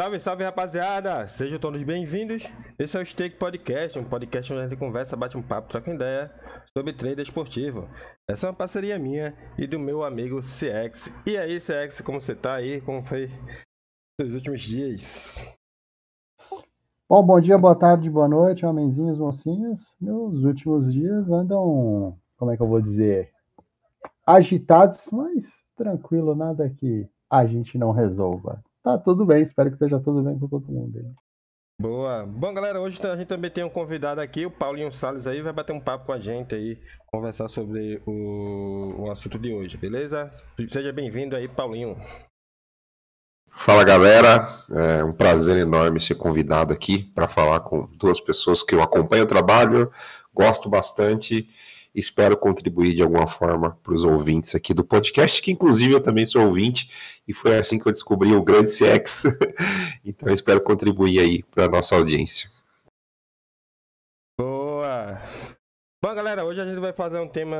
Salve, salve rapaziada! Sejam todos bem-vindos. Esse é o Stake Podcast, um podcast onde a gente conversa, bate um papo, troca ideia sobre trade esportivo. Essa é uma parceria minha e do meu amigo CX. E aí, CX, como você tá aí? Como foi os últimos dias? Bom, bom dia, boa tarde, boa noite, homenzinhos, mocinhas. Meus últimos dias andam, como é que eu vou dizer, agitados, mas tranquilo, nada que a gente não resolva. Tá tudo bem, espero que esteja tudo bem com todo mundo. Aí. Boa. Bom, galera, hoje a gente também tem um convidado aqui, o Paulinho Salles aí, vai bater um papo com a gente aí, conversar sobre o, o assunto de hoje, beleza? Seja bem-vindo aí, Paulinho. Fala galera, é um prazer enorme ser convidado aqui para falar com duas pessoas que eu acompanho o trabalho, gosto bastante Espero contribuir de alguma forma para os ouvintes aqui do podcast, que inclusive eu também sou ouvinte, e foi assim que eu descobri o grande CX. então espero contribuir aí para a nossa audiência. Boa! Bom, galera, hoje a gente vai fazer um tema,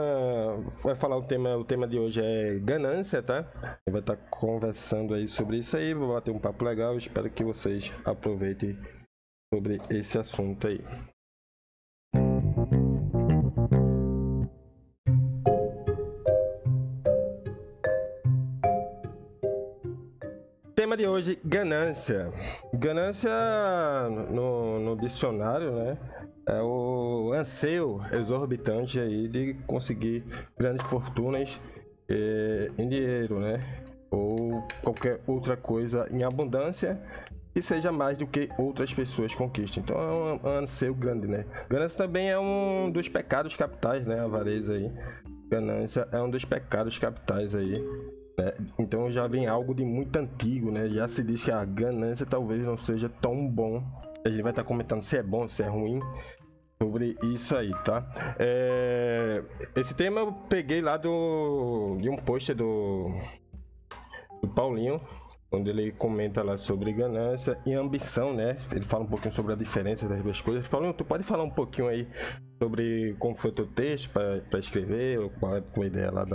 vai falar um tema, o tema de hoje é ganância, tá? Vai estar tá conversando aí sobre isso aí, vou bater um papo legal, espero que vocês aproveitem sobre esse assunto aí. De hoje, ganância. Ganância no, no dicionário, né? É o anseio exorbitante aí de conseguir grandes fortunas eh, em dinheiro, né? Ou qualquer outra coisa em abundância que seja mais do que outras pessoas conquistam. Então é um, anseio grande, né? Ganância também é um dos pecados capitais, né? A avareza aí. Ganância é um dos pecados capitais aí né? Então já vem algo de muito antigo, né? Já se diz que a ganância talvez não seja tão bom. A gente vai estar comentando se é bom, se é ruim sobre isso aí, tá? É... Esse tema eu peguei lá do de um post do, do Paulinho, onde ele comenta lá sobre ganância e ambição, né? Ele fala um pouquinho sobre a diferença das duas coisas. Paulinho, tu pode falar um pouquinho aí sobre como foi o teu texto para escrever, ou qual é a tua ideia lá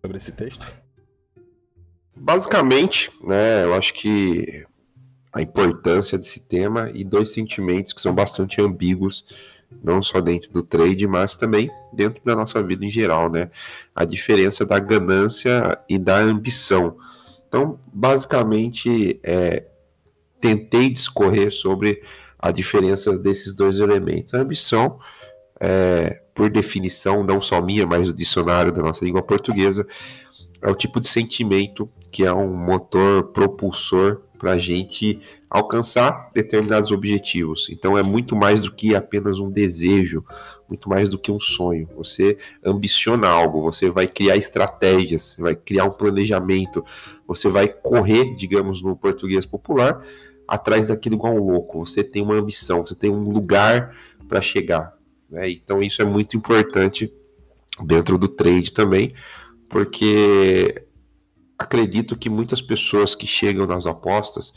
sobre esse texto? Basicamente, né, eu acho que a importância desse tema e dois sentimentos que são bastante ambíguos, não só dentro do trade, mas também dentro da nossa vida em geral, né? A diferença da ganância e da ambição. Então, basicamente, é, tentei discorrer sobre a diferença desses dois elementos. A ambição, é, por definição, não só minha, mas do dicionário da nossa língua portuguesa, é o tipo de sentimento que é um motor propulsor para a gente alcançar determinados objetivos. Então é muito mais do que apenas um desejo, muito mais do que um sonho. Você ambiciona algo, você vai criar estratégias, vai criar um planejamento, você vai correr, digamos no português popular, atrás daquilo igual um louco. Você tem uma ambição, você tem um lugar para chegar. Né? Então isso é muito importante dentro do trade também, porque acredito que muitas pessoas que chegam nas apostas,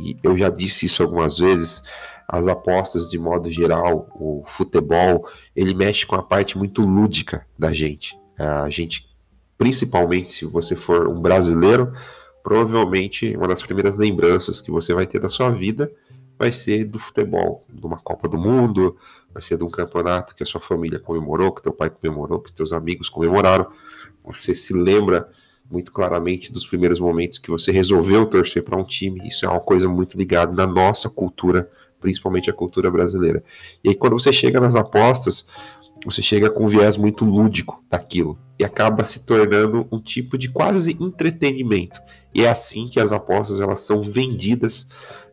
e eu já disse isso algumas vezes, as apostas de modo geral, o futebol, ele mexe com a parte muito lúdica da gente. A gente, principalmente se você for um brasileiro, provavelmente uma das primeiras lembranças que você vai ter da sua vida vai ser do futebol, de uma Copa do Mundo, vai ser de um campeonato que a sua família comemorou, que teu pai comemorou, que teus amigos comemoraram. Você se lembra muito claramente dos primeiros momentos que você resolveu torcer para um time. Isso é uma coisa muito ligada na nossa cultura, principalmente a cultura brasileira. E aí, quando você chega nas apostas, você chega com um viés muito lúdico daquilo e acaba se tornando um tipo de quase entretenimento. E é assim que as apostas elas são vendidas.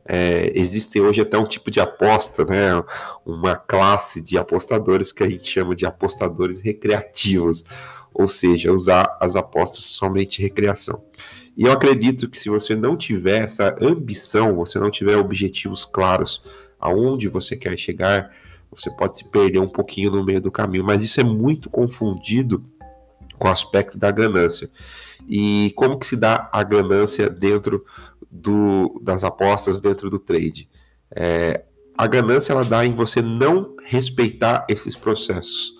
É, existe hoje até um tipo de aposta, né? uma classe de apostadores que a gente chama de apostadores recreativos ou seja, usar as apostas somente recreação. E eu acredito que se você não tiver essa ambição, você não tiver objetivos claros aonde você quer chegar, você pode se perder um pouquinho no meio do caminho, mas isso é muito confundido com o aspecto da ganância. E como que se dá a ganância dentro do, das apostas, dentro do trade? É, a ganância ela dá em você não respeitar esses processos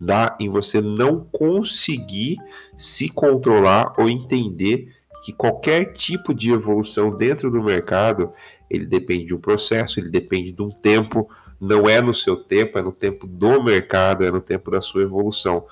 dá em você não conseguir se controlar ou entender que qualquer tipo de evolução dentro do mercado ele depende de um processo, ele depende de um tempo, não é no seu tempo, é no tempo do mercado, é no tempo da sua evolução.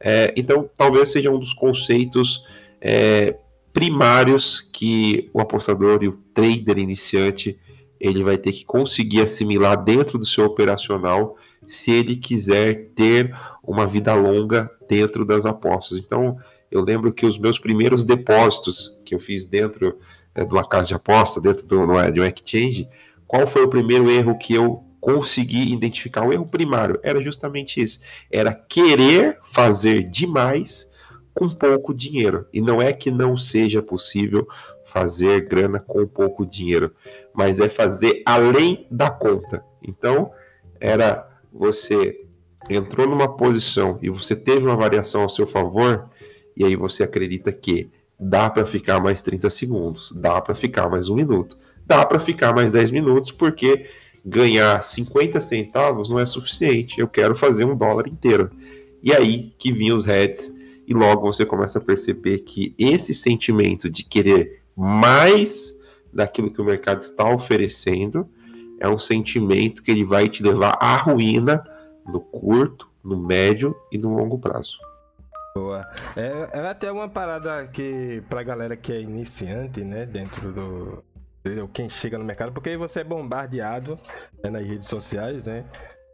É, então, talvez seja um dos conceitos é, primários que o apostador e o trader iniciante ele vai ter que conseguir assimilar dentro do seu operacional se ele quiser ter uma vida longa dentro das apostas. Então, eu lembro que os meus primeiros depósitos que eu fiz dentro é, de uma casa de aposta, dentro do, de um exchange, qual foi o primeiro erro que eu consegui identificar? O erro primário era justamente esse: era querer fazer demais com pouco dinheiro. E não é que não seja possível fazer grana com pouco dinheiro, mas é fazer além da conta. Então, era você entrou numa posição e você teve uma variação ao seu favor, e aí você acredita que dá para ficar mais 30 segundos, dá para ficar mais um minuto, dá para ficar mais 10 minutos, porque ganhar 50 centavos não é suficiente, eu quero fazer um dólar inteiro. E aí que vinham os heads, e logo você começa a perceber que esse sentimento de querer mais daquilo que o mercado está oferecendo é um sentimento que ele vai te levar à ruína no curto, no médio e no longo prazo. Boa. É, é até uma parada que pra galera que é iniciante, né, dentro do entendeu? quem chega no mercado, porque aí você é bombardeado né, nas redes sociais, né?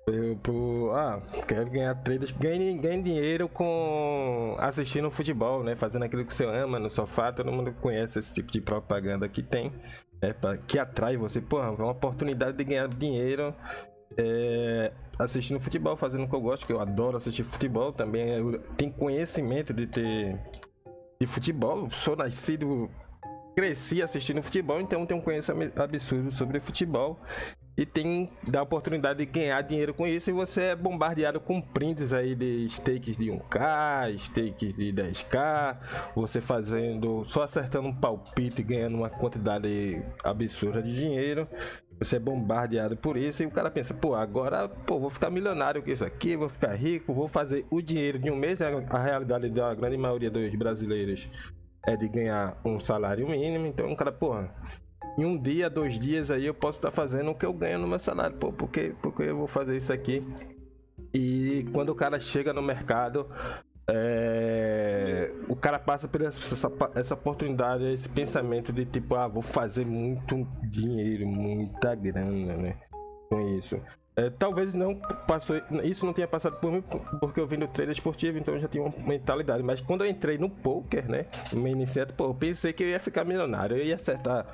Eu, pro, ah, quero ganhar traders, ganhe, ganhe dinheiro com assistindo futebol, né? Fazendo aquilo que você ama no sofá, todo mundo conhece esse tipo de propaganda que tem, né? Pra, que atrai você, pô, é uma oportunidade de ganhar dinheiro é, assistindo futebol, fazendo o que eu gosto, que eu adoro assistir futebol também. Eu tenho conhecimento de ter de futebol, sou nascido, cresci assistindo futebol, então tenho um conhecimento absurdo sobre futebol e tem da oportunidade de ganhar dinheiro com isso e você é bombardeado com prints aí de stakes de 1k, stakes de 10k, você fazendo só acertando um palpite ganhando uma quantidade absurda de dinheiro. Você é bombardeado por isso e o cara pensa, pô, agora, pô, vou ficar milionário com isso aqui, vou ficar rico, vou fazer o dinheiro de um mês. Né? A realidade da grande maioria dos brasileiros é de ganhar um salário mínimo, então o cara, porra, em um dia, dois dias aí eu posso estar fazendo o que eu ganho no meu salário. Pô, porque, porque eu vou fazer isso aqui? E quando o cara chega no mercado, é... o cara passa por essa, essa oportunidade, esse pensamento de tipo, ah, vou fazer muito dinheiro, muita grana, né? Com isso. É, talvez não passou, isso não tenha passado por mim porque eu vim do trader esportivo, então eu já tinha uma mentalidade. Mas quando eu entrei no poker, né, me iniciei, pô, eu pensei que eu ia ficar milionário, eu ia acertar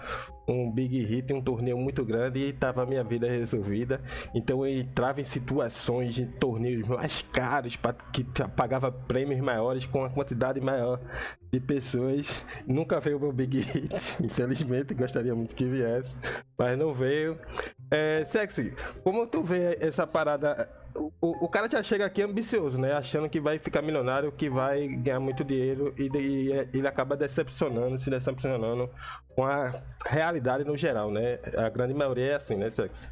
um big hit, um torneio muito grande e tava a minha vida resolvida. Então eu entrava em situações de torneios mais caros, para que pagava prêmios maiores com uma quantidade maior de pessoas. Nunca veio o meu big hit, infelizmente, gostaria muito que viesse, mas não veio. É, sexy, como tu vê essa parada? O, o cara já chega aqui ambicioso, né? Achando que vai ficar milionário, que vai ganhar muito dinheiro e, e ele acaba decepcionando, se decepcionando com a realidade no geral, né? A grande maioria é assim, né, Sexy?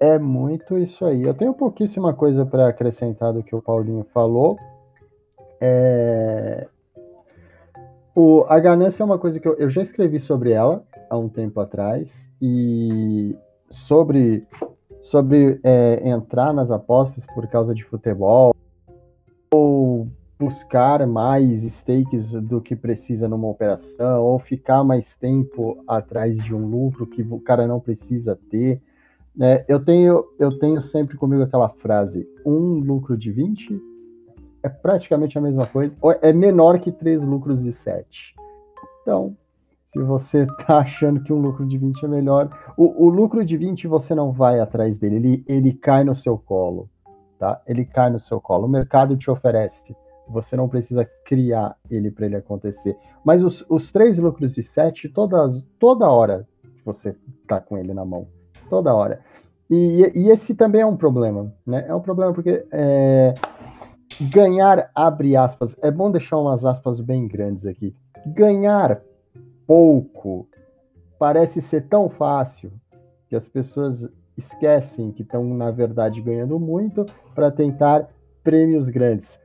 É muito isso aí. Eu tenho pouquíssima coisa para acrescentar do que o Paulinho falou. É... O, a ganância é uma coisa que eu, eu já escrevi sobre ela há um tempo atrás e sobre, sobre é, entrar nas apostas por causa de futebol ou buscar mais stakes do que precisa numa operação ou ficar mais tempo atrás de um lucro que o cara não precisa ter. É, eu, tenho, eu tenho sempre comigo aquela frase: um lucro de 20 é praticamente a mesma coisa, é menor que três lucros de 7. Então, se você está achando que um lucro de 20 é melhor, o, o, lucro de 20 você não vai atrás dele, ele, ele cai no seu colo, tá? Ele cai no seu colo. O mercado te oferece, você não precisa criar ele para ele acontecer. Mas os, os três lucros de 7, todas, toda hora você tá com ele na mão, toda hora. E, e esse também é um problema, né? É um problema porque é, ganhar, abre aspas, é bom deixar umas aspas bem grandes aqui. Ganhar pouco parece ser tão fácil que as pessoas esquecem que estão, na verdade, ganhando muito para tentar prêmios grandes,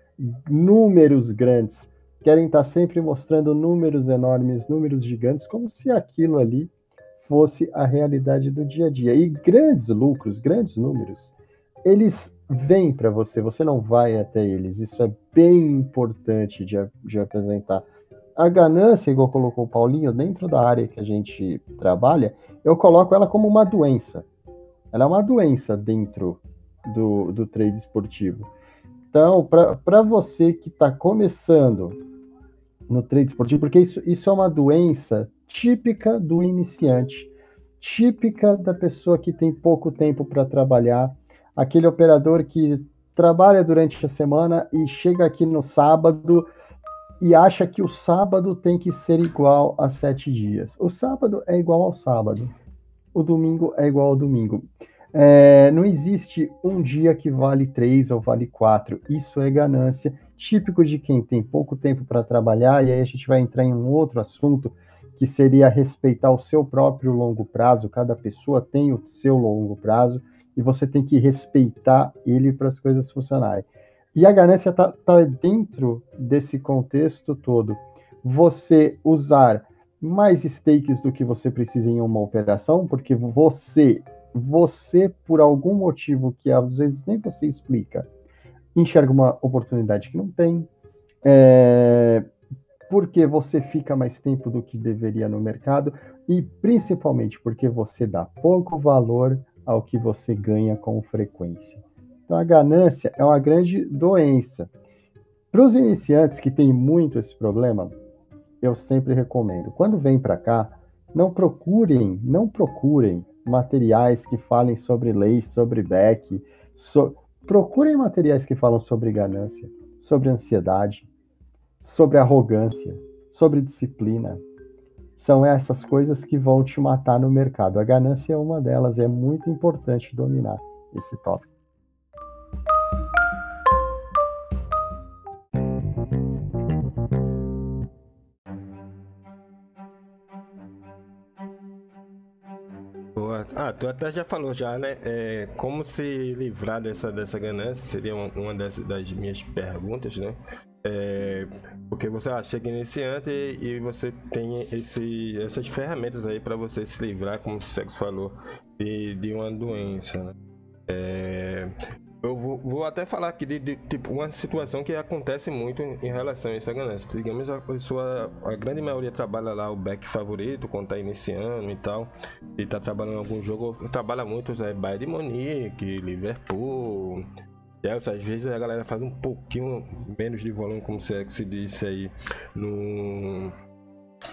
números grandes. querem estar sempre mostrando números enormes, números gigantes, como se aquilo ali fosse a realidade do dia a dia. E grandes lucros, grandes números, eles vêm para você, você não vai até eles. Isso é bem importante de, de apresentar. A ganância, igual colocou o Paulinho, dentro da área que a gente trabalha, eu coloco ela como uma doença. Ela é uma doença dentro do, do trade esportivo. Então, para você que está começando no trade esportivo, porque isso, isso é uma doença típica do iniciante, típica da pessoa que tem pouco tempo para trabalhar, aquele operador que trabalha durante a semana e chega aqui no sábado e acha que o sábado tem que ser igual a sete dias. O sábado é igual ao sábado. O domingo é igual ao domingo. É, não existe um dia que vale três ou vale quatro. Isso é ganância, típico de quem tem pouco tempo para trabalhar. E aí a gente vai entrar em um outro assunto que seria respeitar o seu próprio longo prazo. Cada pessoa tem o seu longo prazo e você tem que respeitar ele para as coisas funcionarem. E a ganância está tá dentro desse contexto todo. Você usar mais stakes do que você precisa em uma operação, porque você, você por algum motivo que às vezes nem você explica, enxerga uma oportunidade que não tem, é, porque você fica mais tempo do que deveria no mercado e principalmente porque você dá pouco valor ao que você ganha com frequência. Então, a ganância é uma grande doença. Para os iniciantes que têm muito esse problema, eu sempre recomendo, quando vem para cá, não procurem, não procurem materiais que falem sobre leis, sobre back, so, procurem materiais que falam sobre ganância, sobre ansiedade, sobre arrogância, sobre disciplina. São essas coisas que vão te matar no mercado. A ganância é uma delas, é muito importante dominar esse tópico. Tu até já falou já, né? É, como se livrar dessa, dessa ganância seria uma, das, das minhas perguntas, né? É, porque você ah, chega iniciante e, e você tem esse, essas ferramentas aí para você se livrar, como o Sexo falou, de, de uma doença. Né? É, eu vou, vou, até falar aqui de, de, tipo, uma situação que acontece muito em, em relação a essa ganância. Digamos, a pessoa, a grande maioria trabalha lá o back favorito, quando tá iniciando e tal, e tá trabalhando em algum jogo, trabalha muito, é Bayern de Munique, Liverpool, Chelsea, às vezes a galera faz um pouquinho menos de volume, como se, é que se disse aí, no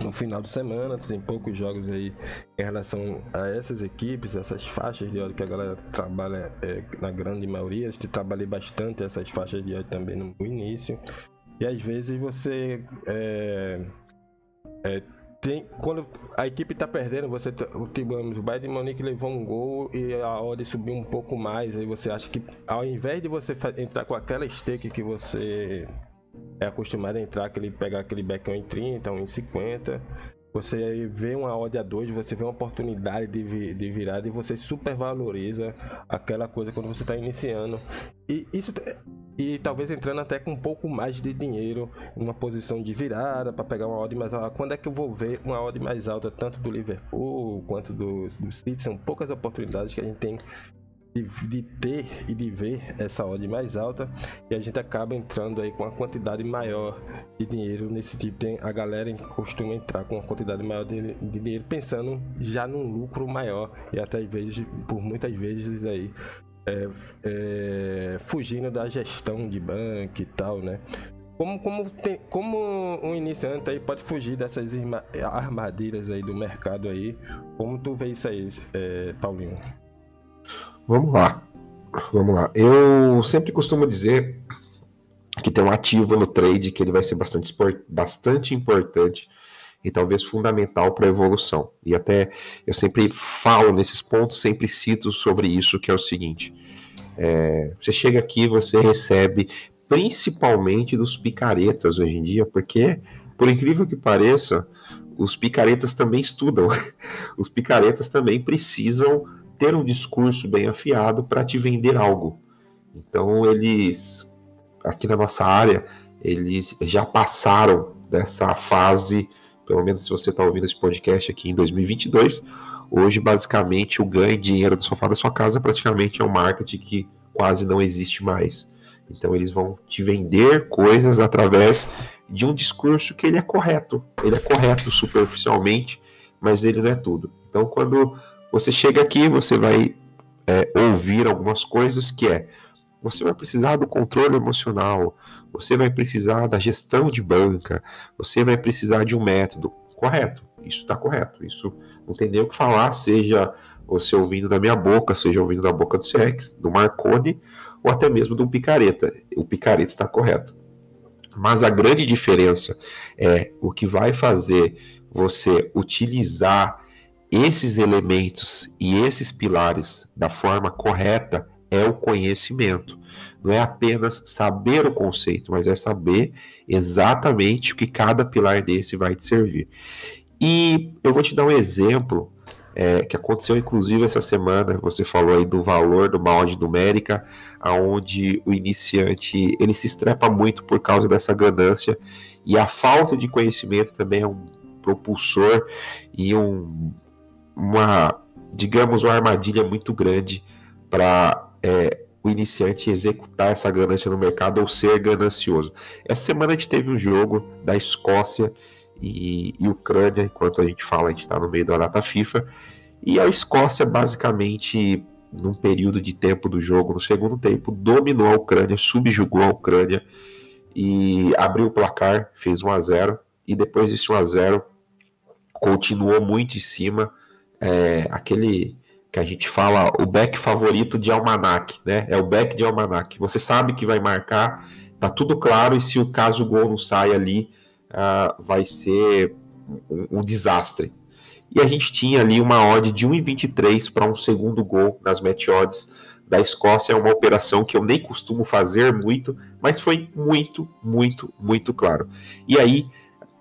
no final de semana, tem poucos jogos aí em relação a essas equipes, essas faixas de óleo que a galera trabalha é, na grande maioria. Gente trabalhei bastante essas faixas de óleo também no início. E às vezes você é, é, tem, quando a equipe está perdendo, você o Tibamos, o Bayern de Munique levou um gol e a odd subiu um pouco mais. Aí você acha que ao invés de você entrar com aquela stake que você é acostumado a entrar, aquele, pegar aquele backão em 30, um em 50. Você vê uma odd a 2, você vê uma oportunidade de, de virada e você supervaloriza aquela coisa quando você está iniciando. E isso e talvez entrando até com um pouco mais de dinheiro numa posição de virada para pegar uma odd mais alta. Quando é que eu vou ver uma odd mais alta tanto do Liverpool quanto do, do City? São poucas oportunidades que a gente tem de, de, ter e de ver essa odd mais alta e a gente acaba entrando aí com uma quantidade maior de dinheiro nesse tipo tem a galera costuma entrar com uma quantidade maior de, de, dinheiro pensando já num lucro maior e até às vezes por muitas vezes aí é, é, fugindo da gestão de banco e tal né como, como, tem, como um iniciante aí pode fugir dessas armadilhas aí do mercado aí? Como tu vê isso aí, é, Paulinho? Vamos lá. Vamos lá. Eu sempre costumo dizer que tem um ativo no trade que ele vai ser bastante, bastante importante e talvez fundamental para a evolução. E até eu sempre falo nesses pontos, sempre cito sobre isso, que é o seguinte: é, você chega aqui, você recebe principalmente dos picaretas hoje em dia, porque, por incrível que pareça, os picaretas também estudam, os picaretas também precisam ter um discurso bem afiado para te vender algo. Então, eles, aqui na nossa área, eles já passaram dessa fase, pelo menos se você está ouvindo esse podcast aqui em 2022, hoje basicamente o ganho de dinheiro do sofá da sua casa praticamente é um marketing que quase não existe mais. Então eles vão te vender coisas através de um discurso que ele é correto, ele é correto superficialmente, mas ele não é tudo. Então quando você chega aqui, você vai é, ouvir algumas coisas que é você vai precisar do controle emocional, você vai precisar da gestão de banca, você vai precisar de um método. Correto, isso está correto. Isso não tem nem o que falar, seja você ouvindo da minha boca, seja ouvindo da boca do Sex, do Marconi, ou até mesmo do Picareta. O Picareta está correto. Mas a grande diferença é o que vai fazer você utilizar esses elementos e esses pilares da forma correta é o conhecimento. Não é apenas saber o conceito, mas é saber exatamente o que cada pilar desse vai te servir. E eu vou te dar um exemplo é, que aconteceu inclusive essa semana. Você falou aí do valor de uma odd numérica, aonde o iniciante ele se estrepa muito por causa dessa ganância e a falta de conhecimento também é um propulsor e um, uma, digamos, uma armadilha muito grande para é, o iniciante executar essa ganância no mercado ou ser ganancioso. Essa semana a gente teve um jogo da Escócia e, e Ucrânia, enquanto a gente fala, a gente está no meio da data FIFA, e a Escócia basicamente num período de tempo do jogo, no segundo tempo, dominou a Ucrânia, subjugou a Ucrânia e abriu o placar, fez 1 a 0 e depois desse 1 a 0 continuou muito em cima, é, aquele que a gente fala o back favorito de Almanac, né? É o back de Almanac. Você sabe que vai marcar, tá tudo claro, e se o caso gol não sai ali, uh, vai ser um, um, desastre. E a gente tinha ali uma odd de 1,23 para um segundo gol nas match odds da Escócia. É uma operação que eu nem costumo fazer muito, mas foi muito, muito, muito claro. E aí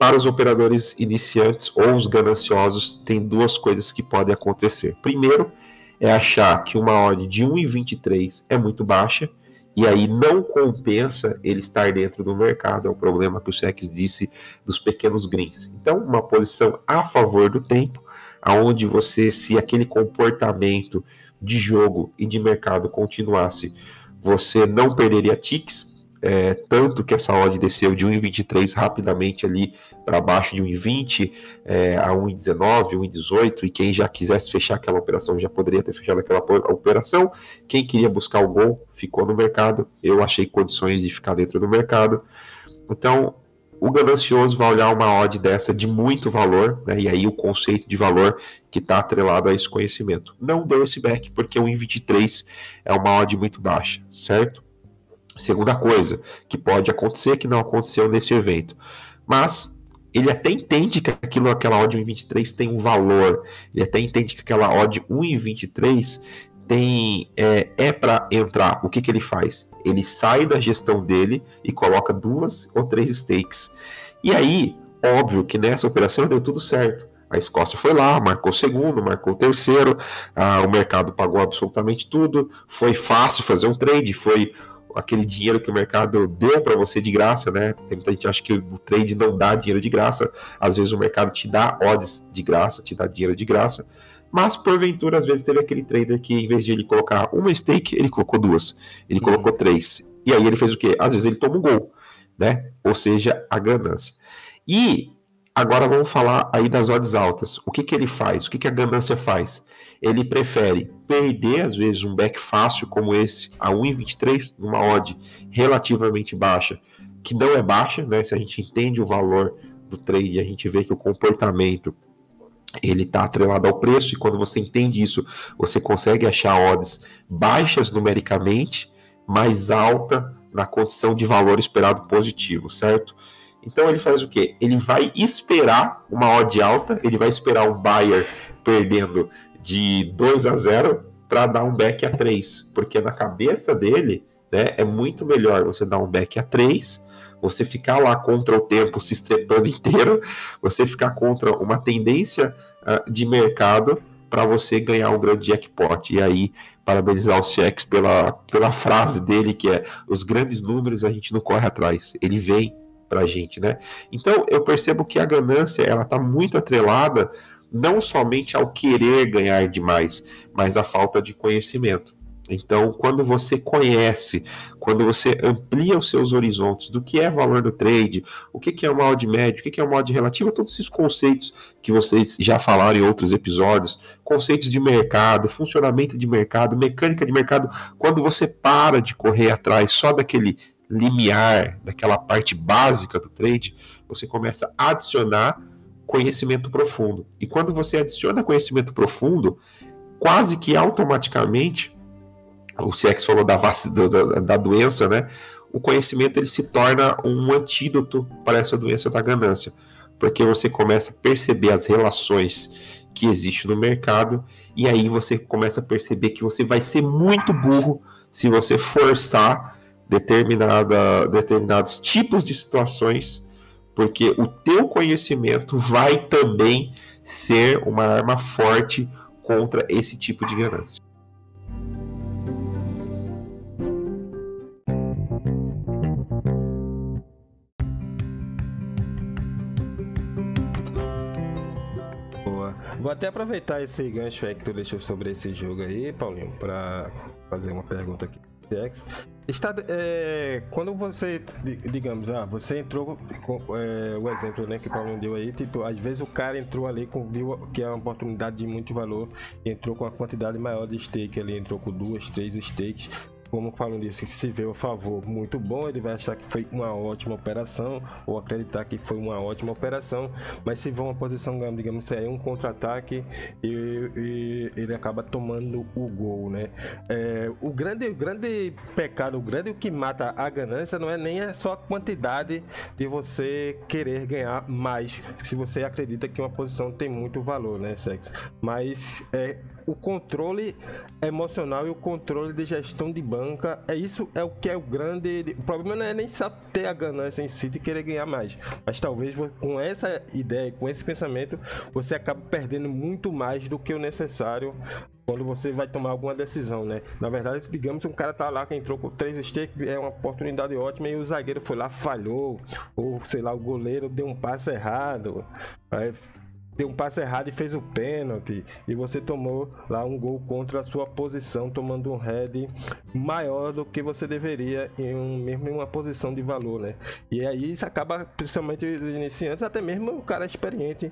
para os operadores iniciantes ou os gananciosos, tem duas coisas que podem acontecer. Primeiro, é achar que uma odd de 1,23 é muito baixa e aí não compensa ele estar dentro do mercado. É o problema que o Sex disse dos pequenos greens. Então, uma posição a favor do tempo, aonde você, se aquele comportamento de jogo e de mercado continuasse, você não perderia ticks, é, tanto que essa odd desceu de 1,23 rapidamente ali para baixo de 1,20 é, a 1,19, 1,18, e quem já quisesse fechar aquela operação já poderia ter fechado aquela operação. Quem queria buscar o gol ficou no mercado. Eu achei condições de ficar dentro do mercado. Então, o ganancioso vai olhar uma odd dessa de muito valor, né, e aí o conceito de valor que está atrelado a esse conhecimento. Não deu esse back, porque o 1,23 é uma odd muito baixa, certo? Segunda coisa que pode acontecer, que não aconteceu nesse evento. Mas ele até entende que aquilo, aquela odd 1,23 tem um valor. Ele até entende que aquela odd 1,23 tem é, é para entrar. O que, que ele faz? Ele sai da gestão dele e coloca duas ou três stakes. E aí, óbvio que nessa operação deu tudo certo. A Escócia foi lá, marcou segundo, marcou terceiro, ah, o mercado pagou absolutamente tudo, foi fácil fazer um trade, foi aquele dinheiro que o mercado deu para você de graça, né? Tem muita gente acha que o trade não dá dinheiro de graça. Às vezes o mercado te dá odds de graça, te dá dinheiro de graça. Mas porventura, às vezes teve aquele trader que em vez de ele colocar uma stake, ele colocou duas, ele uhum. colocou três. E aí ele fez o quê? Às vezes ele toma um gol, né? Ou seja, a ganância. E agora vamos falar aí das odds altas. O que, que ele faz? O que, que a ganância faz? Ele prefere perder, às vezes, um back fácil como esse, a 1,23, numa odd relativamente baixa, que não é baixa, né? Se a gente entende o valor do trade, a gente vê que o comportamento ele está atrelado ao preço, e quando você entende isso, você consegue achar odds baixas numericamente, mais alta na condição de valor esperado positivo, certo? Então ele faz o quê? Ele vai esperar uma odd alta, ele vai esperar um buyer perdendo de 2 a 0 para dar um back a 3, porque na cabeça dele, né, é muito melhor você dar um back a 3, você ficar lá contra o tempo se estrepando inteiro, você ficar contra uma tendência uh, de mercado para você ganhar um grande jackpot. E aí, parabenizar o CX pela, pela frase dele, que é: os grandes números a gente não corre atrás, ele vem para a gente, né? Então, eu percebo que a ganância ela está muito atrelada não somente ao querer ganhar demais, mas à falta de conhecimento. Então, quando você conhece, quando você amplia os seus horizontes do que é valor do trade, o que é o mal de médio, o que é o mal de relativo, todos esses conceitos que vocês já falaram em outros episódios, conceitos de mercado, funcionamento de mercado, mecânica de mercado, quando você para de correr atrás só daquele limiar, daquela parte básica do trade, você começa a adicionar conhecimento profundo. E quando você adiciona conhecimento profundo, quase que automaticamente o CX falou da, da, da doença, né? O conhecimento ele se torna um antídoto para essa doença da ganância, porque você começa a perceber as relações que existem no mercado e aí você começa a perceber que você vai ser muito burro se você forçar determinada, determinados tipos de situações, porque o teu conhecimento vai também ser uma arma forte contra esse tipo de ganância. Vou até aproveitar esse gancho aí que tu deixou sobre esse jogo aí, Paulinho, para fazer uma pergunta aqui. Está, é, quando você, digamos, ah, você entrou com é, o exemplo né, que o Paulinho deu aí, tipo, às vezes o cara entrou ali com viu que é uma oportunidade de muito valor, entrou com uma quantidade maior de stake ali, entrou com duas, três stakes, como o disse, se vê a favor, muito bom, ele vai achar que foi uma ótima operação, ou acreditar que foi uma ótima operação, mas se vê uma posição, digamos, é um contra-ataque, e, e, ele acaba tomando o gol, né? É, o, grande, o grande pecado, o grande o que mata a ganância não é nem a só a quantidade de você querer ganhar mais, se você acredita que uma posição tem muito valor, né, Sex? Mas é o controle emocional e o controle de gestão de banca é isso é o que é o grande o problema não é nem ter a ganância em si de querer ganhar mais mas talvez com essa ideia com esse pensamento você acaba perdendo muito mais do que o necessário quando você vai tomar alguma decisão, né? Na verdade, digamos que um cara tá lá que entrou com três stakes, é uma oportunidade ótima e o zagueiro foi lá, falhou, ou sei lá, o goleiro deu um passe errado, aí deu um passe errado e fez o pênalti e você tomou lá um gol contra a sua posição, tomando um head maior do que você deveria em um, mesmo em uma posição de valor, né? E aí isso acaba, principalmente os iniciantes, até mesmo o cara experiente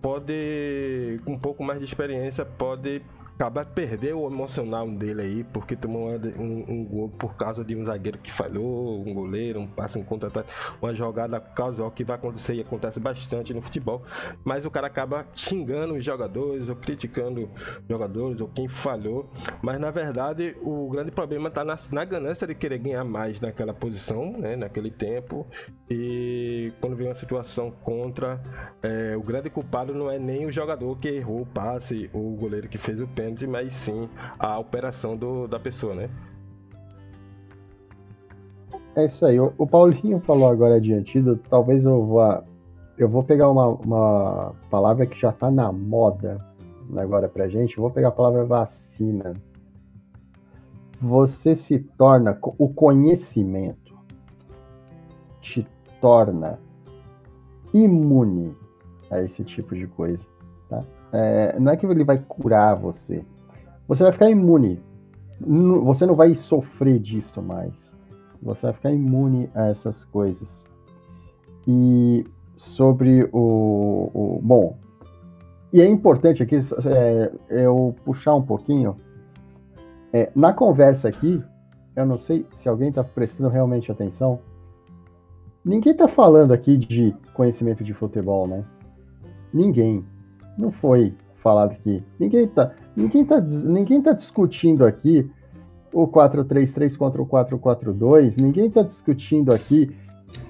pode, com um pouco mais de experiência, pode acaba perder o emocional dele aí, porque tomou um, um, gol por causa de um zagueiro que falhou, um goleiro, um passe em contra uma jogada casual que vai acontecer e acontece bastante no futebol. Mas o cara acaba xingando os jogadores ou criticando jogadores ou quem falhou. Mas na verdade o grande problema está na, na, ganância de querer ganhar mais naquela posição, né, naquele tempo. E quando vem uma situação contra, é, o grande culpado não é nem o jogador que errou o passe ou o goleiro que fez o pênalti mas sim a operação do, da pessoa, né? É isso aí. O, o Paulinho falou agora de antídoto. Talvez eu vá. Eu vou pegar uma, uma palavra que já está na moda agora pra gente. Eu vou pegar a palavra vacina. Você se torna. O conhecimento te torna imune a esse tipo de coisa. É, não é que ele vai curar você. Você vai ficar imune. Você não vai sofrer disso mais. Você vai ficar imune a essas coisas. E sobre o. o bom, e é importante aqui é, eu puxar um pouquinho. É, na conversa aqui, eu não sei se alguém está prestando realmente atenção. Ninguém está falando aqui de conhecimento de futebol, né? Ninguém não foi falado aqui. Ninguém está ninguém tá, ninguém tá discutindo aqui o 4-3-3 contra o 4-4-2, ninguém está discutindo aqui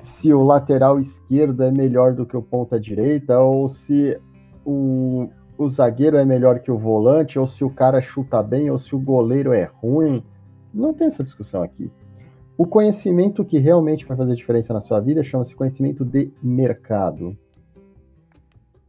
se o lateral esquerdo é melhor do que o ponta direita, ou se o, o zagueiro é melhor que o volante, ou se o cara chuta bem, ou se o goleiro é ruim. Não tem essa discussão aqui. O conhecimento que realmente vai fazer diferença na sua vida chama-se conhecimento de mercado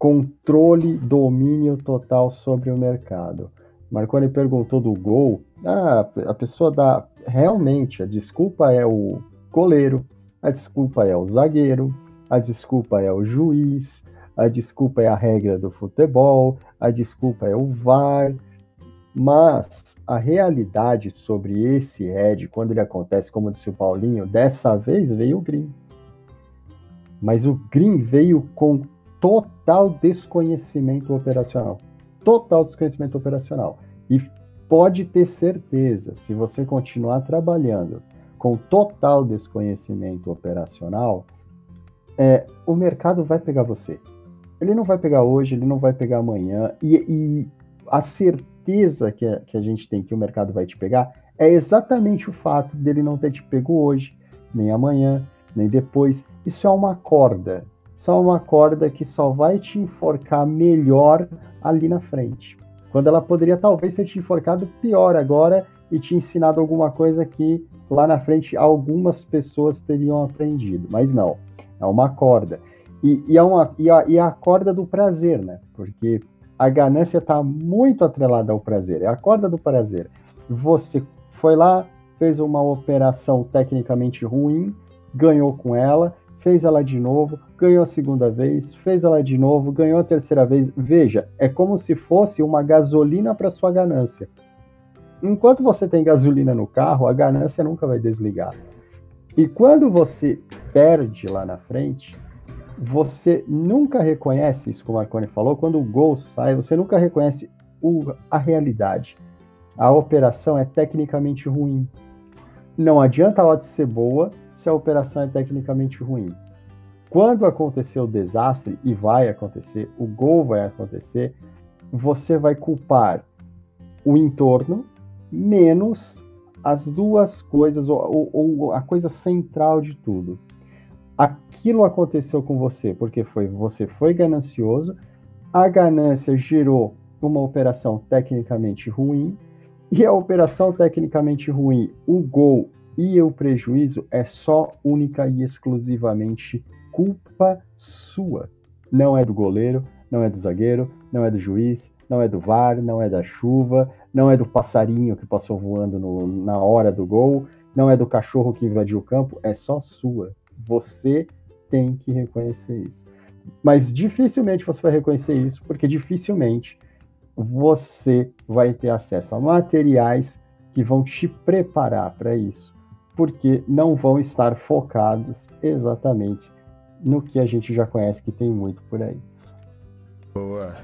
controle, domínio total sobre o mercado. Marconi perguntou do gol. Ah, a pessoa dá. Realmente, a desculpa é o goleiro, a desculpa é o zagueiro, a desculpa é o juiz, a desculpa é a regra do futebol, a desculpa é o VAR. Mas a realidade sobre esse head, quando ele acontece, como disse o Paulinho, dessa vez veio o Green. Mas o Green veio com total desconhecimento operacional. Total desconhecimento operacional. E pode ter certeza, se você continuar trabalhando com total desconhecimento operacional, é, o mercado vai pegar você. Ele não vai pegar hoje, ele não vai pegar amanhã. E, e a certeza que a, que a gente tem que o mercado vai te pegar é exatamente o fato dele não ter te pego hoje, nem amanhã, nem depois. Isso é uma corda são uma corda que só vai te enforcar melhor ali na frente. Quando ela poderia talvez ter te enforcado pior agora e te ensinado alguma coisa que lá na frente algumas pessoas teriam aprendido. Mas não, é uma corda. E, e, é, uma, e, a, e a corda do prazer, né? Porque a ganância está muito atrelada ao prazer. É a corda do prazer. Você foi lá, fez uma operação tecnicamente ruim, ganhou com ela, fez ela de novo, ganhou a segunda vez, fez ela de novo, ganhou a terceira vez. Veja, é como se fosse uma gasolina para sua ganância. Enquanto você tem gasolina no carro, a ganância nunca vai desligar. E quando você perde lá na frente, você nunca reconhece isso, como a Marconi falou, quando o gol sai, você nunca reconhece o, a realidade. A operação é tecnicamente ruim. Não adianta a odd ser boa se a operação é tecnicamente ruim. Quando acontecer o desastre, e vai acontecer, o gol vai acontecer, você vai culpar o entorno menos as duas coisas, ou, ou, a coisa central de tudo. Aquilo aconteceu com você porque foi você foi ganancioso, a ganância gerou uma operação tecnicamente ruim, e a operação tecnicamente ruim, o gol e o prejuízo é só única e exclusivamente culpa sua. Não é do goleiro, não é do zagueiro, não é do juiz, não é do VAR, não é da chuva, não é do passarinho que passou voando no, na hora do gol, não é do cachorro que invadiu o campo, é só sua. Você tem que reconhecer isso. Mas dificilmente você vai reconhecer isso, porque dificilmente você vai ter acesso a materiais que vão te preparar para isso porque não vão estar focados exatamente no que a gente já conhece que tem muito por aí. Boa.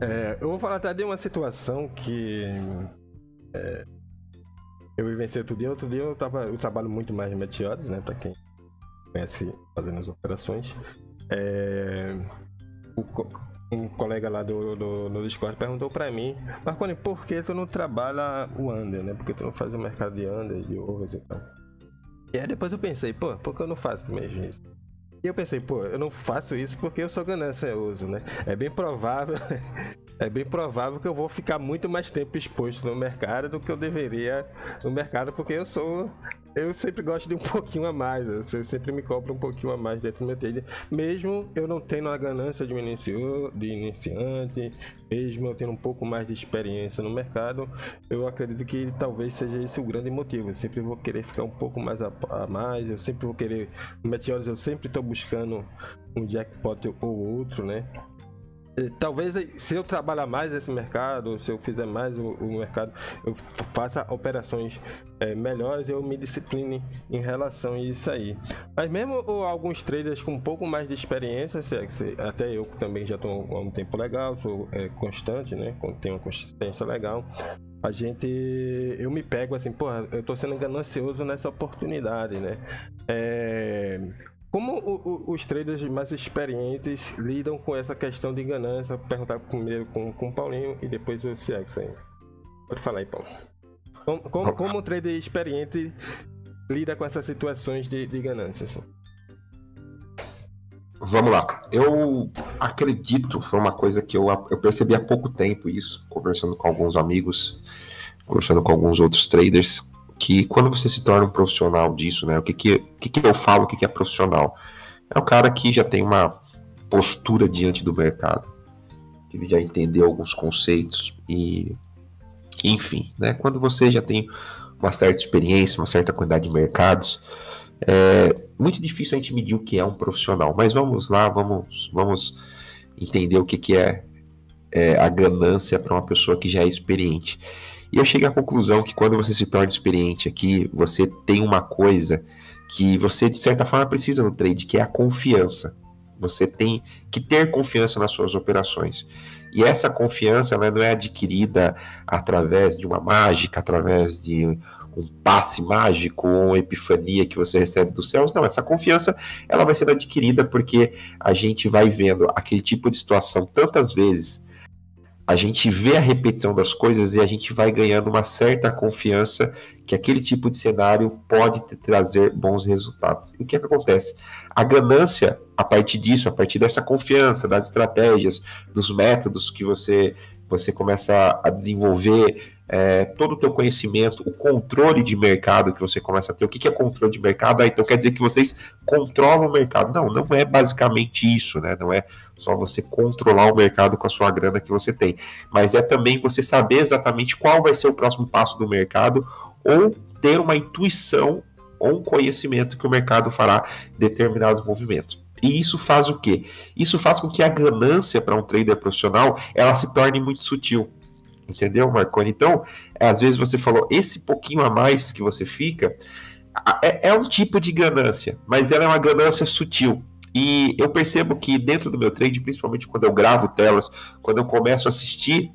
É, eu vou falar até de uma situação que é, eu vivenciei outro dia. Outro dia eu, tava, eu trabalho muito mais em Meteodes, né? Para quem conhece fazendo as operações. É, um colega lá do, do, do Discord perguntou para mim, Marconi, por que tu não trabalha o under, né? Porque tu não faz o mercado de under, de overs e tal. E aí depois eu pensei, pô, por que eu não faço mesmo isso? E eu pensei, pô, eu não faço isso porque eu sou ganancioso, né? É bem provável é bem provável que eu vou ficar muito mais tempo exposto no mercado do que eu deveria no mercado, porque eu sou. Eu sempre gosto de um pouquinho a mais, eu sempre me cobro um pouquinho a mais dentro do meu trader, mesmo eu não tendo a ganância de, um inicio, de iniciante, mesmo eu tendo um pouco mais de experiência no mercado, eu acredito que talvez seja esse o grande motivo. Eu sempre vou querer ficar um pouco mais a, a mais, eu sempre vou querer. Meteoros eu sempre estou buscando um jackpot ou outro, né? É, talvez se eu trabalhar mais nesse mercado, se eu fizer mais o, o mercado, eu faça operações é, melhores, eu me discipline em relação a isso aí. Mas mesmo alguns traders com um pouco mais de experiência, se, é se, até eu também já estou há um tempo legal, sou é, constante, né? Tenho uma consistência legal. A gente, eu me pego assim, porra, eu estou sendo ganancioso nessa oportunidade, né? É, como o, o, os traders mais experientes lidam com essa questão de ganância? Vou perguntar primeiro com, com o Paulinho e depois o CX aí. Pode falar aí, Paulo. Como, como, como um trader experiente lida com essas situações de, de ganância? Assim? Vamos lá. Eu acredito, foi uma coisa que eu, eu percebi há pouco tempo isso, conversando com alguns amigos conversando com alguns outros traders, que quando você se torna um profissional disso, né? O que que, o que, que eu falo, o que, que é profissional? É o cara que já tem uma postura diante do mercado, que já entendeu alguns conceitos e, enfim, né? Quando você já tem uma certa experiência, uma certa quantidade de mercados, é muito difícil a gente medir o que é um profissional. Mas vamos lá, vamos, vamos entender o que, que é, é a ganância para uma pessoa que já é experiente. E eu cheguei à conclusão que quando você se torna experiente aqui, você tem uma coisa que você, de certa forma, precisa no trade, que é a confiança. Você tem que ter confiança nas suas operações. E essa confiança ela não é adquirida através de uma mágica, através de um passe mágico uma epifania que você recebe dos céus. Não, essa confiança ela vai sendo adquirida porque a gente vai vendo aquele tipo de situação tantas vezes a gente vê a repetição das coisas e a gente vai ganhando uma certa confiança que aquele tipo de cenário pode trazer bons resultados. E o que, é que acontece? A ganância, a partir disso, a partir dessa confiança, das estratégias, dos métodos que você, você começa a desenvolver, é, todo o teu conhecimento, o controle de mercado que você começa a ter. O que, que é controle de mercado? Ah, então quer dizer que vocês controlam o mercado. Não, não é basicamente isso, né? Não é só você controlar o mercado com a sua grana que você tem, mas é também você saber exatamente qual vai ser o próximo passo do mercado ou ter uma intuição ou um conhecimento que o mercado fará determinados movimentos. E isso faz o quê? Isso faz com que a ganância para um trader profissional ela se torne muito sutil. Entendeu, Marconi? Então, às vezes você falou, esse pouquinho a mais que você fica é, é um tipo de ganância, mas ela é uma ganância sutil. E eu percebo que dentro do meu trade, principalmente quando eu gravo telas, quando eu começo a assistir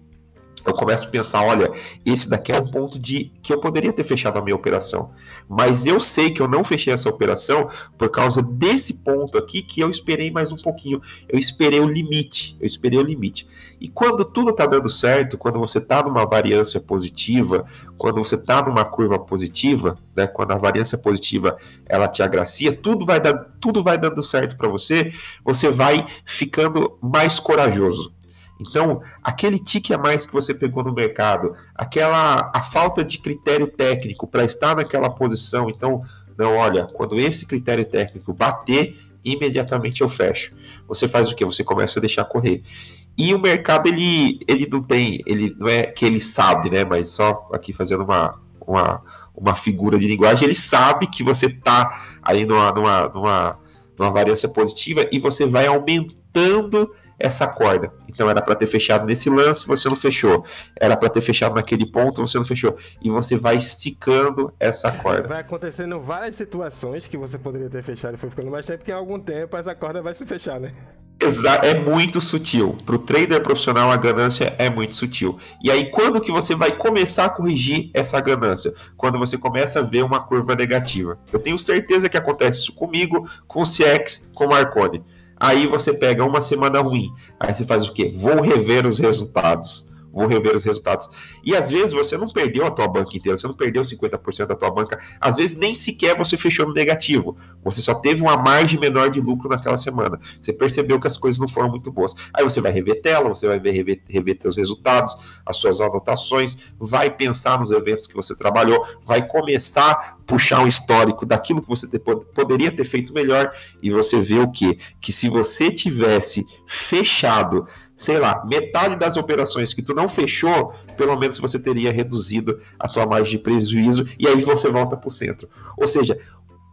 eu começo a pensar, olha, esse daqui é um ponto de que eu poderia ter fechado a minha operação, mas eu sei que eu não fechei essa operação por causa desse ponto aqui que eu esperei mais um pouquinho. Eu esperei o limite, eu esperei o limite. E quando tudo está dando certo, quando você está numa variância positiva, quando você está numa curva positiva, né, quando a variância positiva ela te agracia, tudo vai dar, tudo vai dando certo para você, você vai ficando mais corajoso então, aquele tique a mais que você pegou no mercado, aquela a falta de critério técnico para estar naquela posição, então, não, olha, quando esse critério técnico bater, imediatamente eu fecho. Você faz o que? Você começa a deixar correr. E o mercado ele, ele não tem, ele não é que ele sabe, né? Mas só aqui fazendo uma, uma, uma figura de linguagem, ele sabe que você está aí numa, numa, numa, numa variância positiva e você vai aumentando essa corda. Então era para ter fechado nesse lance, você não fechou. Era para ter fechado naquele ponto, você não fechou. E você vai esticando essa corda. Vai acontecendo várias situações que você poderia ter fechado e foi ficando mais tempo, porque em algum tempo essa corda vai se fechar, né? É muito sutil. Para o trader profissional, a ganância é muito sutil. E aí, quando que você vai começar a corrigir essa ganância? Quando você começa a ver uma curva negativa. Eu tenho certeza que acontece isso comigo, com o CX, com o Marconi. Aí você pega uma semana ruim, aí você faz o quê? Vou rever os resultados vou rever os resultados. E às vezes você não perdeu a tua banca inteira, você não perdeu 50% da tua banca, às vezes nem sequer você fechou no negativo. Você só teve uma margem menor de lucro naquela semana. Você percebeu que as coisas não foram muito boas. Aí você vai rever tela, você vai rever, rever seus resultados, as suas anotações, vai pensar nos eventos que você trabalhou, vai começar a puxar um histórico daquilo que você te, poderia ter feito melhor e você vê o que? Que se você tivesse fechado sei lá, metade das operações que tu não fechou, pelo menos você teria reduzido a tua margem de prejuízo e aí você volta para o centro. Ou seja,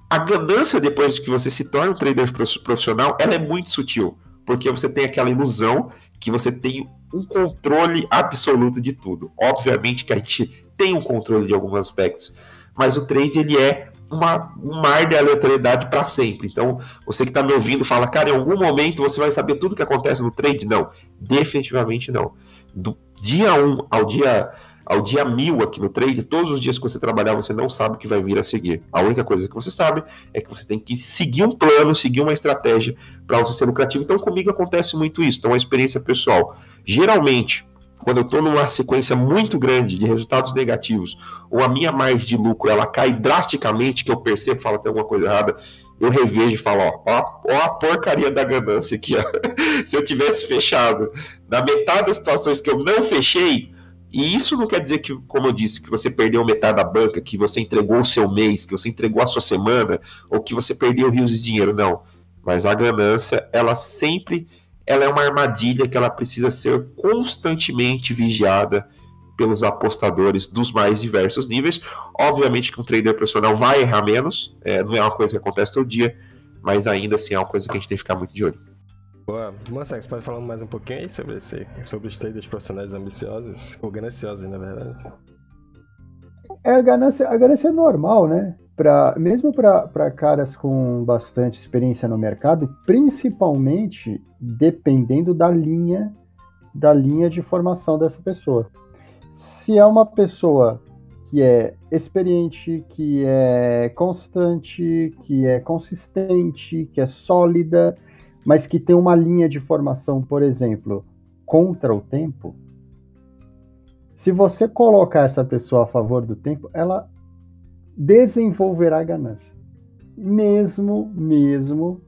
a ganância depois de que você se torna um trader profissional, ela é muito sutil, porque você tem aquela ilusão que você tem um controle absoluto de tudo. Obviamente que a gente tem um controle de alguns aspectos, mas o trade ele é uma, um mar de aleatoriedade para sempre. Então, você que está me ouvindo fala, cara, em algum momento você vai saber tudo que acontece no trade? Não, definitivamente não. Do dia 1 um ao dia ao dia mil aqui no trade, todos os dias que você trabalhar, você não sabe o que vai vir a seguir. A única coisa que você sabe é que você tem que seguir um plano, seguir uma estratégia para você ser lucrativo. Então, comigo acontece muito isso. Então, é uma experiência pessoal. Geralmente, quando eu estou numa sequência muito grande de resultados negativos, ou a minha margem de lucro ela cai drasticamente, que eu percebo, falo tem alguma coisa errada, eu revejo e falo, ó, ó, a porcaria da ganância aqui, ó. Se eu tivesse fechado na metade das situações que eu não fechei, E isso não quer dizer que, como eu disse, que você perdeu metade da banca, que você entregou o seu mês, que você entregou a sua semana, ou que você perdeu rios de dinheiro, não. Mas a ganância, ela sempre ela é uma armadilha que ela precisa ser constantemente vigiada pelos apostadores dos mais diversos níveis. Obviamente que um trader profissional vai errar menos, é, não é uma coisa que acontece todo dia, mas ainda assim é uma coisa que a gente tem que ficar muito de olho. Boa. Monsex, pode falar mais um pouquinho aí sobre, esse, sobre os traders profissionais ambiciosos, ou gananciosos, na verdade? É, a ganância, a ganância é normal, né? Pra, mesmo para caras com bastante experiência no mercado, principalmente dependendo da linha da linha de formação dessa pessoa. Se é uma pessoa que é experiente, que é constante, que é consistente, que é sólida, mas que tem uma linha de formação, por exemplo, contra o tempo, se você colocar essa pessoa a favor do tempo, ela desenvolverá ganância. Mesmo, mesmo,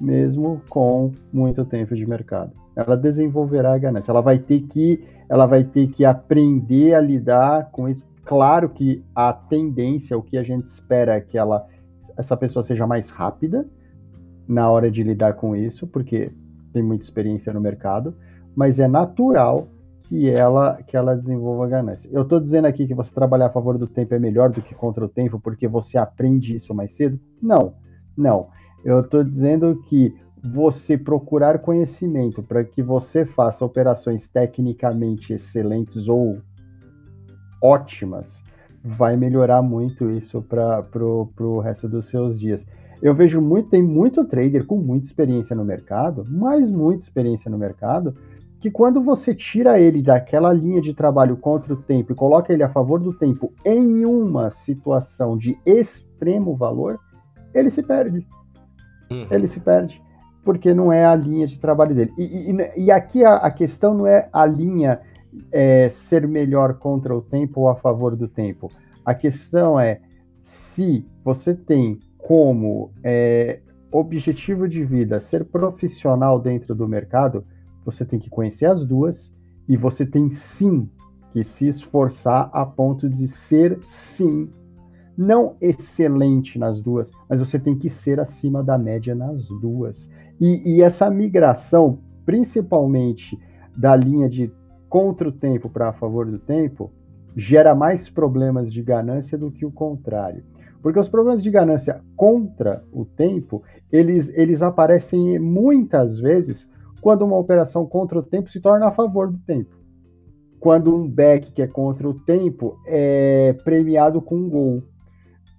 mesmo com muito tempo de mercado. Ela desenvolverá ganância. Ela vai ter que, ela vai ter que aprender a lidar com isso. Claro que a tendência, o que a gente espera é que ela, essa pessoa seja mais rápida, na hora de lidar com isso, porque tem muita experiência no mercado, mas é natural que ela que ela desenvolva ganância. Eu estou dizendo aqui que você trabalhar a favor do tempo é melhor do que contra o tempo porque você aprende isso mais cedo? Não, não. Eu estou dizendo que você procurar conhecimento para que você faça operações tecnicamente excelentes ou ótimas vai melhorar muito isso para o resto dos seus dias. Eu vejo muito, tem muito trader com muita experiência no mercado, mas muita experiência no mercado, que quando você tira ele daquela linha de trabalho contra o tempo e coloca ele a favor do tempo em uma situação de extremo valor, ele se perde. Uhum. Ele se perde. Porque não é a linha de trabalho dele. E, e, e aqui a, a, questão não é a linha é, ser melhor contra o tempo ou a favor do tempo. A questão é se você tem como é, objetivo de vida ser profissional dentro do mercado, você tem que conhecer as duas e você tem sim que se esforçar a ponto de ser sim não excelente nas duas, mas você tem que ser acima da média nas duas. E, e essa migração, principalmente da linha de contra o tempo para a favor do tempo, gera mais problemas de ganância do que o contrário. Porque os problemas de ganância contra o tempo, eles, eles aparecem muitas vezes quando uma operação contra o tempo se torna a favor do tempo. Quando um back que é contra o tempo é premiado com um gol.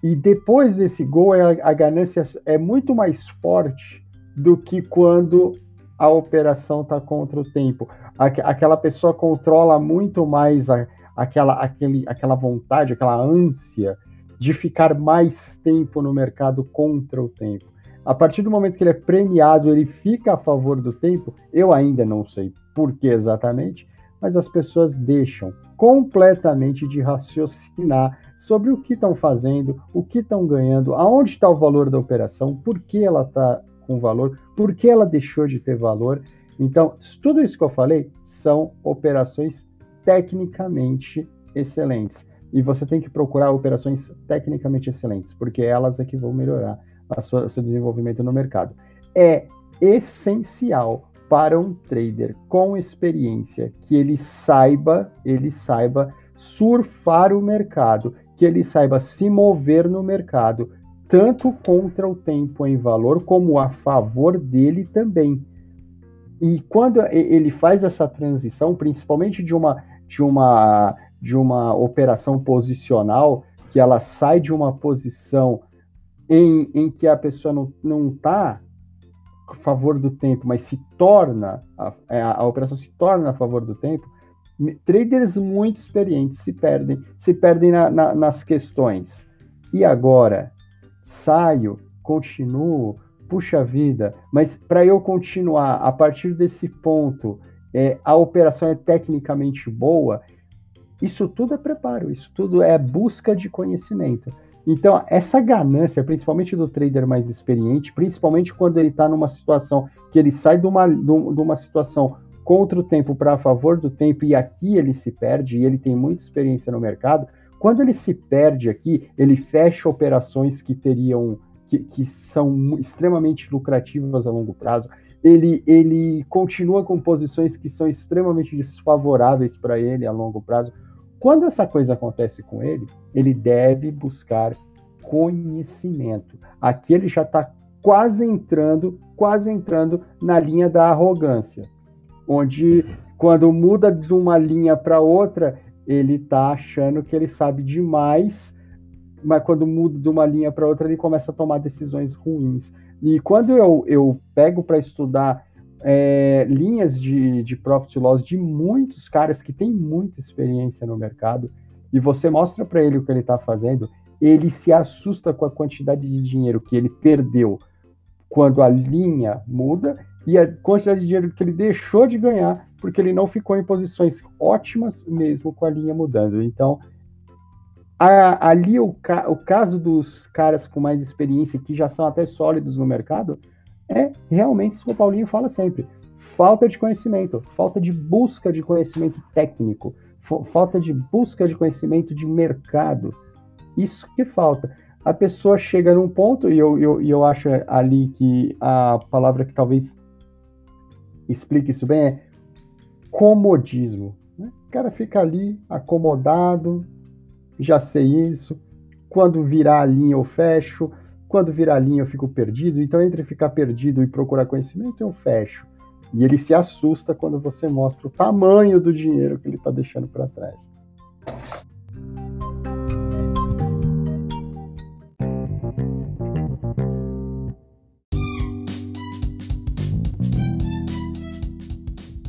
E depois desse gol, é, a ganância é muito mais forte do que quando a operação está contra o tempo. Aquela pessoa controla muito mais a, aquela, aquele, aquela vontade, aquela ânsia de ficar mais tempo no mercado contra o tempo. A partir do momento que ele é premiado, ele fica a favor do tempo. Eu ainda não sei por que exatamente, mas as pessoas deixam completamente de raciocinar sobre o que estão fazendo, o que estão ganhando, aonde está o valor da operação, por que ela está com valor, por que ela deixou de ter valor. Então, tudo isso que eu falei são operações tecnicamente excelentes. E você tem que procurar operações tecnicamente excelentes, porque elas é que vão melhorar sua, o seu desenvolvimento no mercado. É essencial para um trader com experiência que ele saiba, ele saiba surfar o mercado, que ele saiba se mover no mercado, tanto contra o tempo em valor como a favor dele também. E quando ele faz essa transição, principalmente de uma de uma de uma operação posicional, que ela sai de uma posição em, em que a pessoa não está a favor do tempo, mas se torna, a, é, a, a operação se torna a favor do tempo, traders muito experientes se perdem, se perdem na, na, nas questões. E agora? Saio, continuo, puxa vida, mas para eu continuar a partir desse ponto, é, a operação é tecnicamente boa, isso tudo é preparo, isso tudo é busca de conhecimento. Então, essa ganância, principalmente do trader mais experiente, principalmente quando ele está numa situação que ele sai de uma, de uma situação contra o tempo para a favor do tempo, e aqui ele se perde, e ele tem muita experiência no mercado. Quando ele se perde aqui, ele fecha operações que teriam que, que são extremamente lucrativas a longo prazo. Ele, ele continua com posições que são extremamente desfavoráveis para ele a longo prazo. Quando essa coisa acontece com ele, ele deve buscar conhecimento. Aqui ele já está quase entrando, quase entrando na linha da arrogância, onde quando muda de uma linha para outra, ele está achando que ele sabe demais mas quando muda de uma linha para outra, ele começa a tomar decisões ruins. E quando eu, eu pego para estudar é, linhas de, de profit loss de muitos caras que têm muita experiência no mercado, e você mostra para ele o que ele está fazendo, ele se assusta com a quantidade de dinheiro que ele perdeu quando a linha muda e a quantidade de dinheiro que ele deixou de ganhar porque ele não ficou em posições ótimas mesmo com a linha mudando. Então, a, ali o, ca, o caso dos caras com mais experiência, que já são até sólidos no mercado, é realmente isso que o Paulinho fala sempre: falta de conhecimento, falta de busca de conhecimento técnico, falta de busca de conhecimento de mercado. Isso que falta. A pessoa chega num ponto, e eu, eu, eu acho ali que a palavra que talvez explique isso bem é comodismo. Né? O cara fica ali acomodado, já sei isso. Quando virar a linha eu fecho, quando virar linha eu fico perdido. Então, entre ficar perdido e procurar conhecimento, eu fecho. E ele se assusta quando você mostra o tamanho do dinheiro que ele está deixando para trás.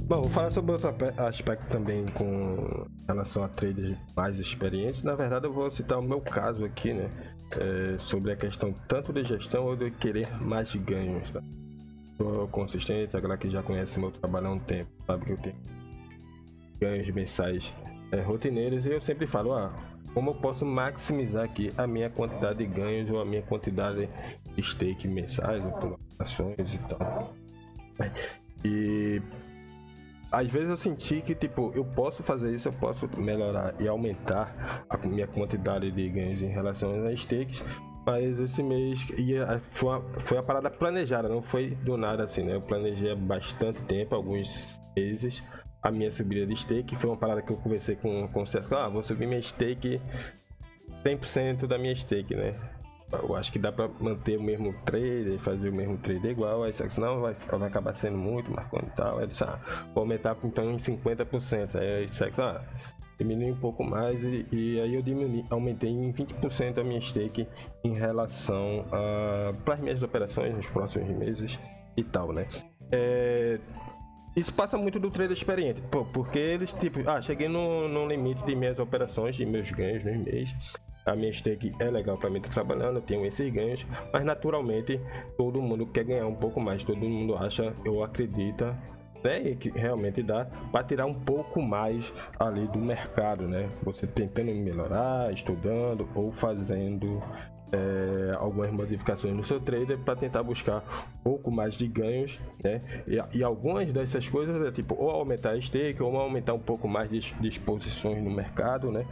Bom, vou falar sobre outro aspecto também com relação a traders mais experientes. Na verdade, eu vou citar o meu caso aqui, né? É, sobre a questão tanto de gestão ou de querer mais ganhos. Tá? Consistente, a galera que já conhece meu trabalho há um tempo sabe que eu tenho ganhos mensais é, rotineiros e eu sempre falo, ah, como eu posso maximizar aqui a minha quantidade de ganhos ou a minha quantidade de stake mensais ou ações e tal. E às vezes eu senti que, tipo, eu posso fazer isso, eu posso melhorar e aumentar a minha quantidade de ganhos em relação às stakes, mas esse mês ia, foi, a, foi a parada planejada, não foi do nada assim, né? Eu planejei há bastante tempo, alguns meses, a minha subida de stake. Foi uma parada que eu conversei com, com o César, ah, vou subir minha stake 100% da minha stake, né? Eu acho que dá para manter o mesmo trader, fazer o mesmo trader igual, aí só que senão vai, vai acabar sendo muito marcando e tal. Aí disse, ah, vou aumentar então em 50%. Aí disse, ah, diminui um pouco mais e, e, aí eu diminui, aumentei em 20% a minha stake em relação para as minhas operações nos próximos meses e tal, né? É, isso passa muito do trader experiente, porque eles, tipo, ah, cheguei no, no limite de minhas operações, de meus ganhos no mês, a minha stake é legal para mim trabalhando, eu tenho esses ganhos, mas naturalmente todo mundo quer ganhar um pouco mais, todo mundo acha, eu acredita né, que realmente dá para tirar um pouco mais ali do mercado, né? Você tentando melhorar, estudando ou fazendo é, algumas modificações no seu trader para tentar buscar um pouco mais de ganhos, né? E, e, algumas dessas coisas é tipo ou aumentar a stake ou aumentar um pouco mais de, de exposições no mercado, né?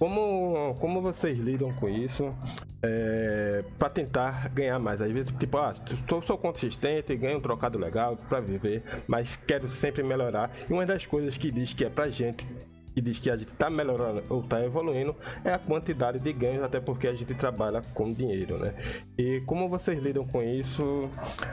Como, como vocês lidam com isso é, para tentar ganhar mais? Às vezes, tipo, ah, estou, sou consistente, ganho um trocado legal para viver, mas quero sempre melhorar. E uma das coisas que diz que é para gente que diz que a gente está melhorando ou está evoluindo é a quantidade de ganhos, até porque a gente trabalha com dinheiro, né? E como vocês lidam com isso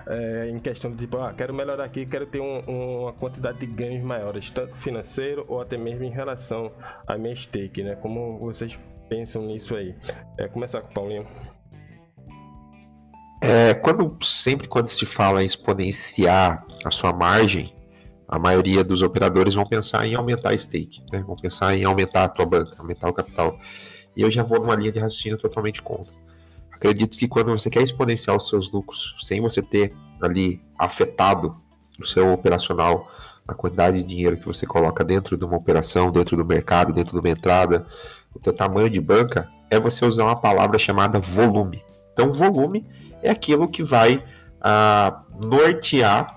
é, em questão de tipo, ah, quero melhorar aqui, quero ter um, uma quantidade de ganhos maiores, tanto financeiro ou até mesmo em relação à minha stake, né? Como vocês pensam nisso aí? É, começar com o Paulinho. É, quando sempre quando se fala em exponenciar a sua margem, a maioria dos operadores vão pensar em aumentar a stake, né? vão pensar em aumentar a tua banca, aumentar o capital. E eu já vou numa linha de raciocínio totalmente contra. Acredito que quando você quer exponenciar os seus lucros, sem você ter ali afetado o seu operacional, a quantidade de dinheiro que você coloca dentro de uma operação, dentro do mercado, dentro de uma entrada, o teu tamanho de banca, é você usar uma palavra chamada volume. Então, volume é aquilo que vai ah, nortear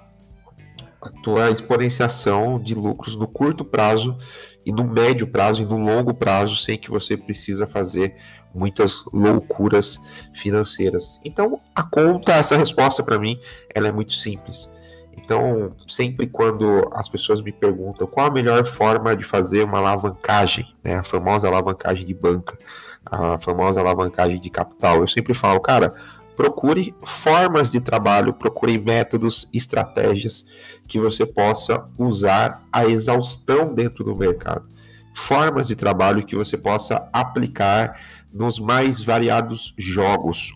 a tua exponenciação de lucros no curto prazo e no médio prazo e no longo prazo, sem que você precisa fazer muitas loucuras financeiras. Então, a conta, essa resposta para mim, ela é muito simples. Então, sempre quando as pessoas me perguntam qual a melhor forma de fazer uma alavancagem, né, a famosa alavancagem de banca, a famosa alavancagem de capital, eu sempre falo, cara, procure formas de trabalho, procure métodos, estratégias que você possa usar a exaustão dentro do mercado. Formas de trabalho que você possa aplicar nos mais variados jogos.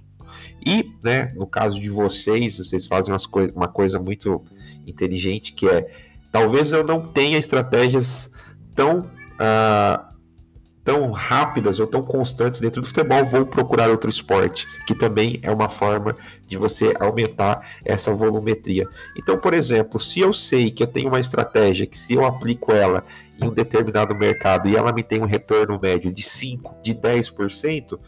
E, né, no caso de vocês, vocês fazem coi uma coisa muito inteligente que é talvez eu não tenha estratégias tão uh, tão rápidas ou tão constantes dentro do futebol, vou procurar outro esporte, que também é uma forma de você aumentar essa volumetria. Então, por exemplo, se eu sei que eu tenho uma estratégia que se eu aplico ela em um determinado mercado e ela me tem um retorno médio de 5, de 10%,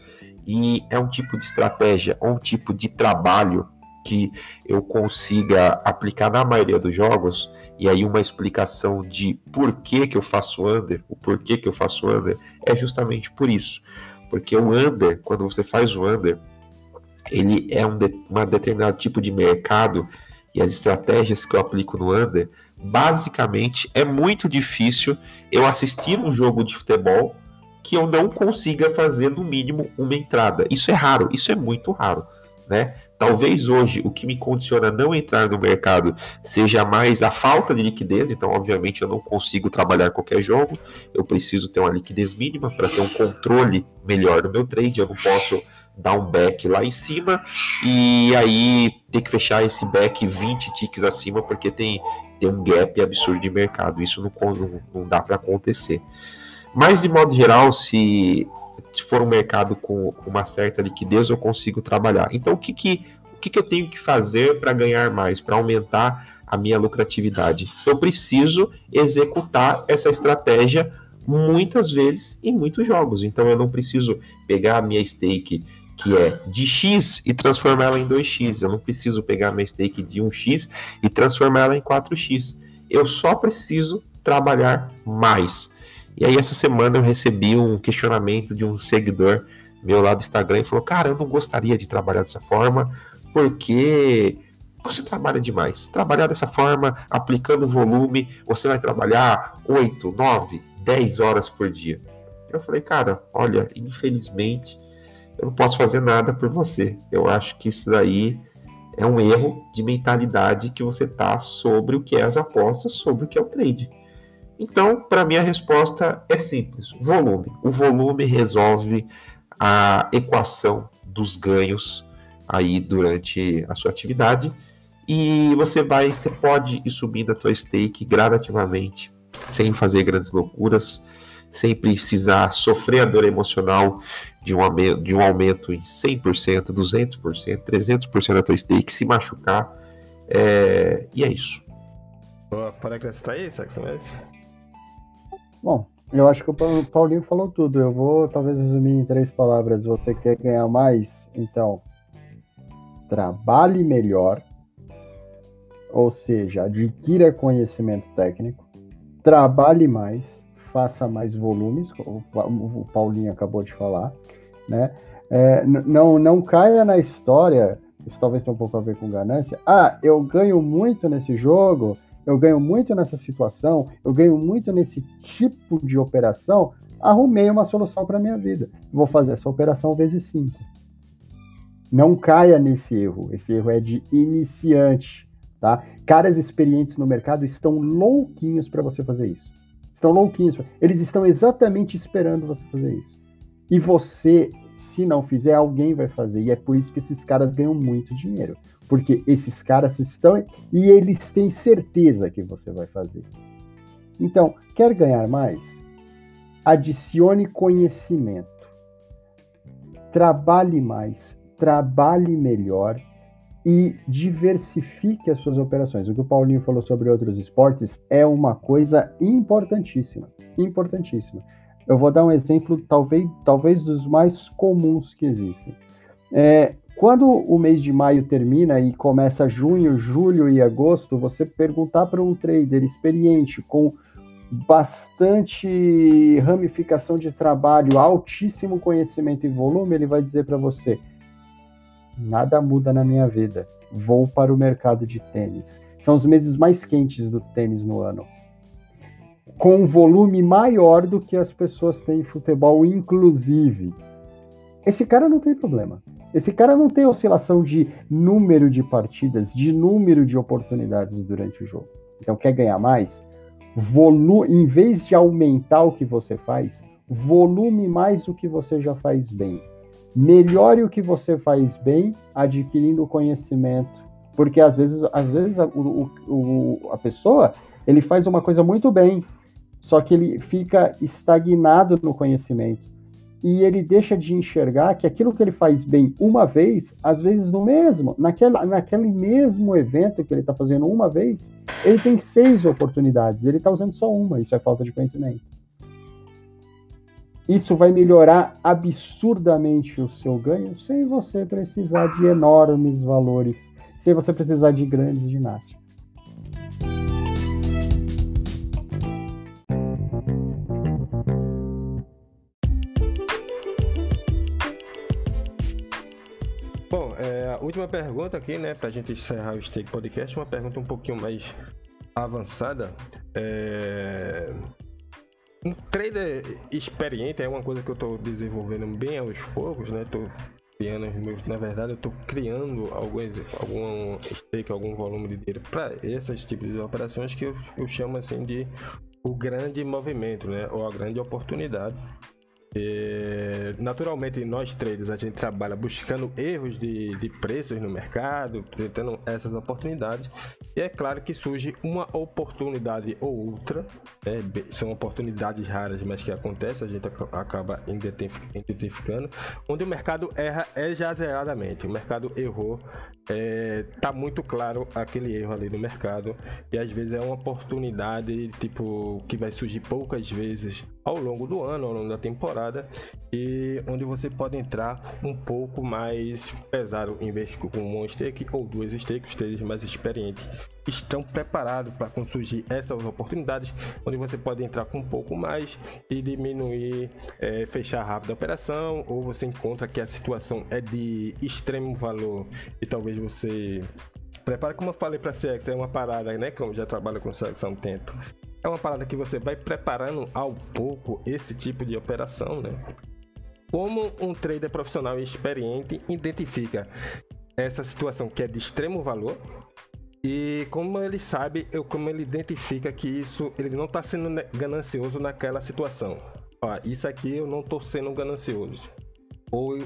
e é um tipo de estratégia ou um tipo de trabalho que eu consiga aplicar na maioria dos jogos, e aí uma explicação de por que, que eu faço under, o porquê que eu faço under, é justamente por isso. Porque o under, quando você faz o under, ele é um de, uma determinado tipo de mercado e as estratégias que eu aplico no under, basicamente é muito difícil eu assistir um jogo de futebol que eu não consiga fazer no mínimo uma entrada. Isso é raro, isso é muito raro, né? Talvez hoje o que me condiciona a não entrar no mercado seja mais a falta de liquidez, então, obviamente, eu não consigo trabalhar qualquer jogo, eu preciso ter uma liquidez mínima para ter um controle melhor do meu trade, eu não posso dar um back lá em cima e aí ter que fechar esse back 20 ticks acima porque tem, tem um gap absurdo de mercado, isso não, não, não dá para acontecer. Mas, de modo geral, se se for um mercado com, uma certa liquidez, eu consigo trabalhar. Então, o que, que, o que, que eu tenho que fazer para ganhar mais, para aumentar a minha lucratividade? Eu preciso executar essa estratégia muitas vezes em muitos jogos. Então, eu não preciso pegar a minha stake que é de X e transformar ela em 2X. Eu não preciso pegar a minha stake de 1X e transformar ela em 4X. Eu só preciso trabalhar mais. E aí essa semana eu recebi um questionamento de um seguidor meu lá do Instagram e falou: "Cara, eu não gostaria de trabalhar dessa forma, porque você trabalha demais. Trabalhar dessa forma, aplicando volume, você vai trabalhar 8, 9, 10 horas por dia". Eu falei: "Cara, olha, infelizmente eu não posso fazer nada por você. Eu acho que isso daí é um erro de mentalidade que você tá sobre o que é as apostas, sobre o que é o trade. Então, para mim, a resposta é simples: volume. O volume resolve a equação dos ganhos aí durante a sua atividade e você vai, você pode ir subindo a tua stake gradativamente, sem fazer grandes loucuras, sem precisar sofrer a dor emocional de um aumento, de um aumento em 100%, 200%, 300% da tua stake, se machucar. É... E é isso. Para acrescentar aí, Saxon? Bom, eu acho que o Paulinho falou tudo. Eu vou talvez resumir em três palavras. Você quer ganhar mais? Então, trabalhe melhor, ou seja, adquira conhecimento técnico, trabalhe mais, faça mais volumes, como o Paulinho acabou de falar, né? É, não, não caia na história, isso talvez tenha um pouco a ver com ganância. Ah, eu ganho muito nesse jogo, eu ganho muito nessa situação, eu ganho muito nesse tipo de operação, arrumei uma solução para minha vida. Vou fazer essa operação vezes 5. Não caia nesse erro. Esse erro é de iniciante, tá? Caras experientes no mercado estão louquinhos para você fazer isso. Estão louquinhos. Eles estão exatamente esperando você fazer isso. E você, se não fizer, alguém vai fazer. E é por isso que esses caras ganham muito dinheiro porque esses caras estão e eles têm certeza que você vai fazer. Então, quer ganhar mais? Adicione conhecimento. Trabalhe mais, trabalhe melhor e diversifique as suas operações. O que o Paulinho falou sobre outros esportes é uma coisa importantíssima, importantíssima. Eu vou dar um exemplo, talvez, talvez dos mais comuns que existem. É, Quando o mês de maio termina e começa junho, julho e agosto, você perguntar para um trader experiente com bastante ramificação de trabalho, altíssimo conhecimento e volume, ele vai dizer para você: nada muda na minha vida. Vou para o mercado de tênis. São os meses mais quentes do tênis no ano. Com um volume maior do que as pessoas têm em futebol, inclusive. Esse cara não tem problema. Esse cara não tem oscilação de número de partidas, de número de oportunidades durante o jogo. Então, quer ganhar mais? Volume, em vez de aumentar o que você faz, volume mais o que você já faz bem. Melhore o que você faz bem, adquirindo conhecimento. Porque às vezes, às vezes a, o, o, a pessoa ele faz uma coisa muito bem, só que ele fica estagnado no conhecimento e ele deixa de enxergar que aquilo que ele faz bem uma vez, às vezes no mesmo, naquela, naquele mesmo evento que ele está fazendo uma vez, ele tem seis oportunidades, ele está usando só uma, isso é falta de conhecimento. Isso vai melhorar absurdamente o seu ganho sem você precisar de enormes valores, sem você precisar de grandes ginásticas. Última pergunta aqui, né, pra gente encerrar o Steak Podcast, uma pergunta um pouquinho mais avançada. É... Um trader experiente é uma coisa que eu estou desenvolvendo bem aos poucos, né? Tô criando, na verdade, eu estou criando alguns, algum stake, algum volume de dinheiro para esses tipos de operações que eu, eu chamo assim de o grande movimento, né? Ou a grande oportunidade é, naturalmente, nós traders, a gente trabalha buscando erros de, de preços no mercado, tentando essas oportunidades. E é claro que surge uma oportunidade ou outra, né? são oportunidades raras, mas que acontecem, a gente acaba identificando, onde o mercado erra exageradamente. O mercado errou, é, tá muito claro aquele erro ali no mercado, e às vezes é uma oportunidade tipo que vai surgir poucas vezes ao longo do ano, ao longo da temporada, e onde você pode entrar um pouco mais pesado em vez com um stake ou duas stakes, os mais experientes estão preparados para quando surgir essas oportunidades, onde você pode entrar com um pouco mais e diminuir, é, fechar rápido a operação, ou você encontra que a situação é de extremo valor e talvez você prepara, como eu falei para CX, é uma parada, né? Como já trabalho com CX há um tempo é uma parada que você vai preparando ao pouco esse tipo de operação, né? Como um trader profissional e experiente identifica essa situação que é de extremo valor e como ele sabe, eu, como ele identifica que isso ele não está sendo ganancioso naquela situação. Ó, isso aqui eu não estou sendo ganancioso ou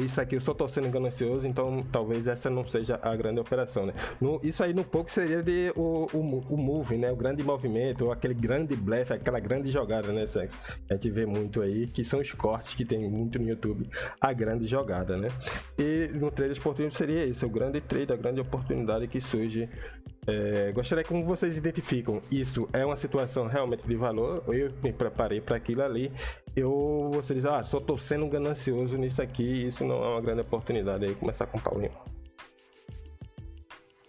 isso aqui eu só tô sendo ganancioso, então talvez essa não seja a grande operação, né? No, isso aí no pouco seria de o, o, o move, né? O grande movimento, aquele grande blefe, aquela grande jogada, né, Sex? A gente vê muito aí, que são os cortes que tem muito no YouTube, a grande jogada, né? E no trade esportivo seria isso, o grande trade, a grande oportunidade que surge é, gostaria como vocês identificam isso é uma situação realmente de valor. Eu me preparei para aquilo ali. Eu você diz, ah, só estou sendo ganancioso nisso aqui. Isso não é uma grande oportunidade aí começar com Paulinho.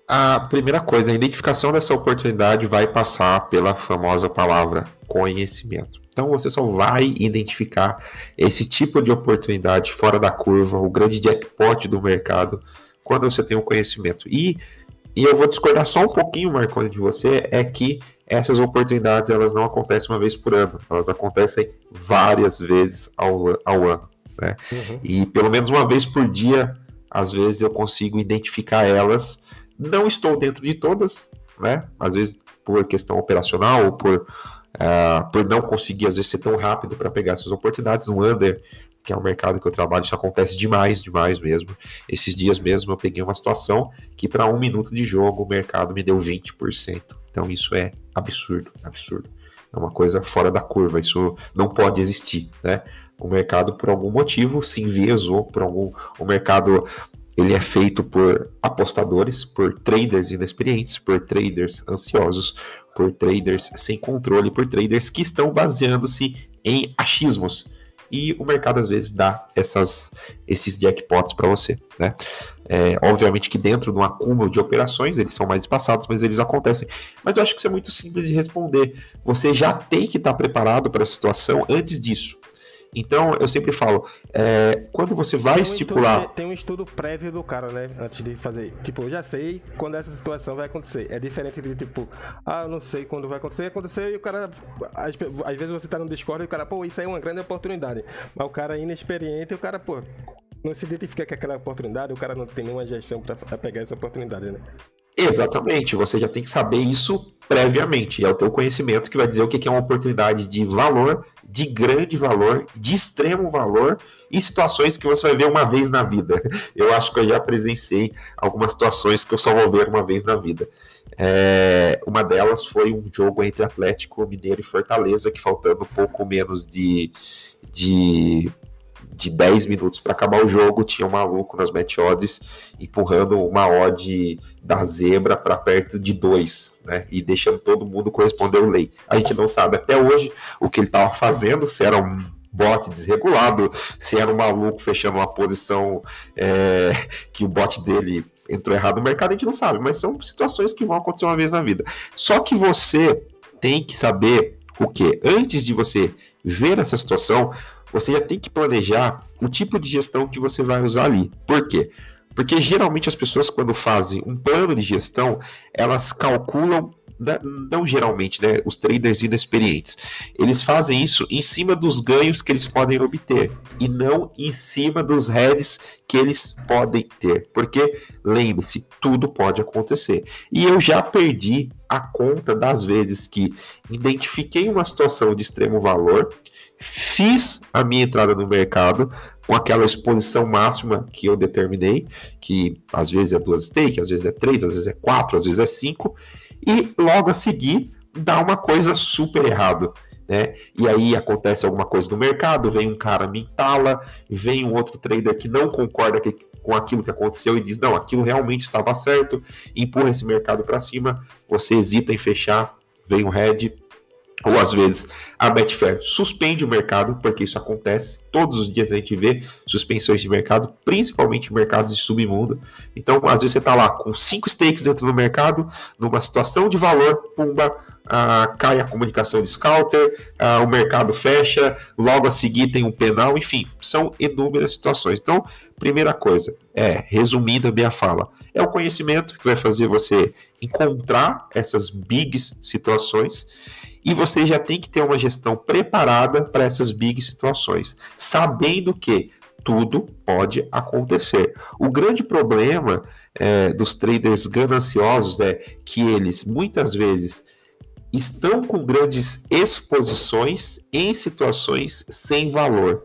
A primeira coisa, a identificação dessa oportunidade vai passar pela famosa palavra conhecimento. Então você só vai identificar esse tipo de oportunidade fora da curva, o grande jackpot do mercado, quando você tem o um conhecimento. E e eu vou discordar só um pouquinho, Marconi, de você, é que essas oportunidades elas não acontecem uma vez por ano, elas acontecem várias vezes ao, ao ano. Né? Uhum. E pelo menos uma vez por dia, às vezes eu consigo identificar elas. Não estou dentro de todas, né? Às vezes por questão operacional ou por, uh, por não conseguir, às vezes, ser tão rápido para pegar essas oportunidades. No under, que é um mercado que eu trabalho, isso acontece demais, demais mesmo. Esses dias mesmo eu peguei uma situação que para um minuto de jogo o mercado me deu 20%. Então isso é absurdo, absurdo. É uma coisa fora da curva, isso não pode existir, né? O mercado por algum motivo se enviesou por algum o mercado ele é feito por apostadores, por traders inexperientes, por traders ansiosos, por traders sem controle, por traders que estão baseando-se em achismos e o mercado às vezes dá essas, esses jackpots para você, né? É, obviamente que dentro de um acúmulo de operações eles são mais espaçados, mas eles acontecem. Mas eu acho que isso é muito simples de responder. Você já tem que estar preparado para a situação antes disso. Então, eu sempre falo, é, quando você vai tem um estipular. Estudo, tem um estudo prévio do cara, né? Antes de fazer. Tipo, eu já sei quando essa situação vai acontecer. É diferente de tipo, ah, eu não sei quando vai acontecer, acontecer e o cara. Às, às vezes você tá no Discord e o cara, pô, isso aí é uma grande oportunidade. Mas o cara é inexperiente e o cara, pô, não se identifica com aquela oportunidade, o cara não tem nenhuma gestão para pegar essa oportunidade, né? Exatamente, você já tem que saber isso previamente. É o teu conhecimento que vai dizer o que é uma oportunidade de valor, de grande valor, de extremo valor e situações que você vai ver uma vez na vida. Eu acho que eu já presenciei algumas situações que eu só vou ver uma vez na vida. É, uma delas foi um jogo entre Atlético Mineiro e Fortaleza, que faltando pouco menos de, de de 10 minutos para acabar o jogo, tinha um maluco nas match odds empurrando uma odd da zebra para perto de 2, né? E deixando todo mundo corresponder o lei. A gente não sabe até hoje o que ele estava fazendo, se era um bot desregulado, se era um maluco fechando uma posição é, que o bot dele entrou errado no mercado, a gente não sabe, mas são situações que vão acontecer uma vez na vida. Só que você tem que saber o que? Antes de você ver essa situação, você já tem que planejar o tipo de gestão que você vai usar ali. Por quê? Porque geralmente as pessoas, quando fazem um plano de gestão, elas calculam, não geralmente, né? Os traders inexperientes, eles fazem isso em cima dos ganhos que eles podem obter e não em cima dos heads que eles podem ter. Porque, lembre-se, tudo pode acontecer. E eu já perdi a conta das vezes que identifiquei uma situação de extremo valor fiz a minha entrada no mercado com aquela exposição máxima que eu determinei, que às vezes é duas stake, às vezes é três, às vezes é quatro, às vezes é cinco, e logo a seguir dá uma coisa super errado. Né? E aí acontece alguma coisa no mercado, vem um cara me entala, vem um outro trader que não concorda que, com aquilo que aconteceu e diz: não, aquilo realmente estava certo, empurra esse mercado para cima, você hesita em fechar, vem um head, ou às vezes a Betfair suspende o mercado, porque isso acontece. Todos os dias a gente vê suspensões de mercado, principalmente mercados de submundo. Então, às vezes você está lá com cinco stakes dentro do mercado, numa situação de valor, pumba, ah, cai a comunicação de scouter, ah, o mercado fecha, logo a seguir tem um penal, enfim, são inúmeras situações. Então, primeira coisa, é, a minha fala, é o conhecimento que vai fazer você encontrar essas big situações e você já tem que ter uma gestão preparada para essas big situações, sabendo que tudo pode acontecer. O grande problema é, dos traders gananciosos é que eles muitas vezes estão com grandes exposições em situações sem valor.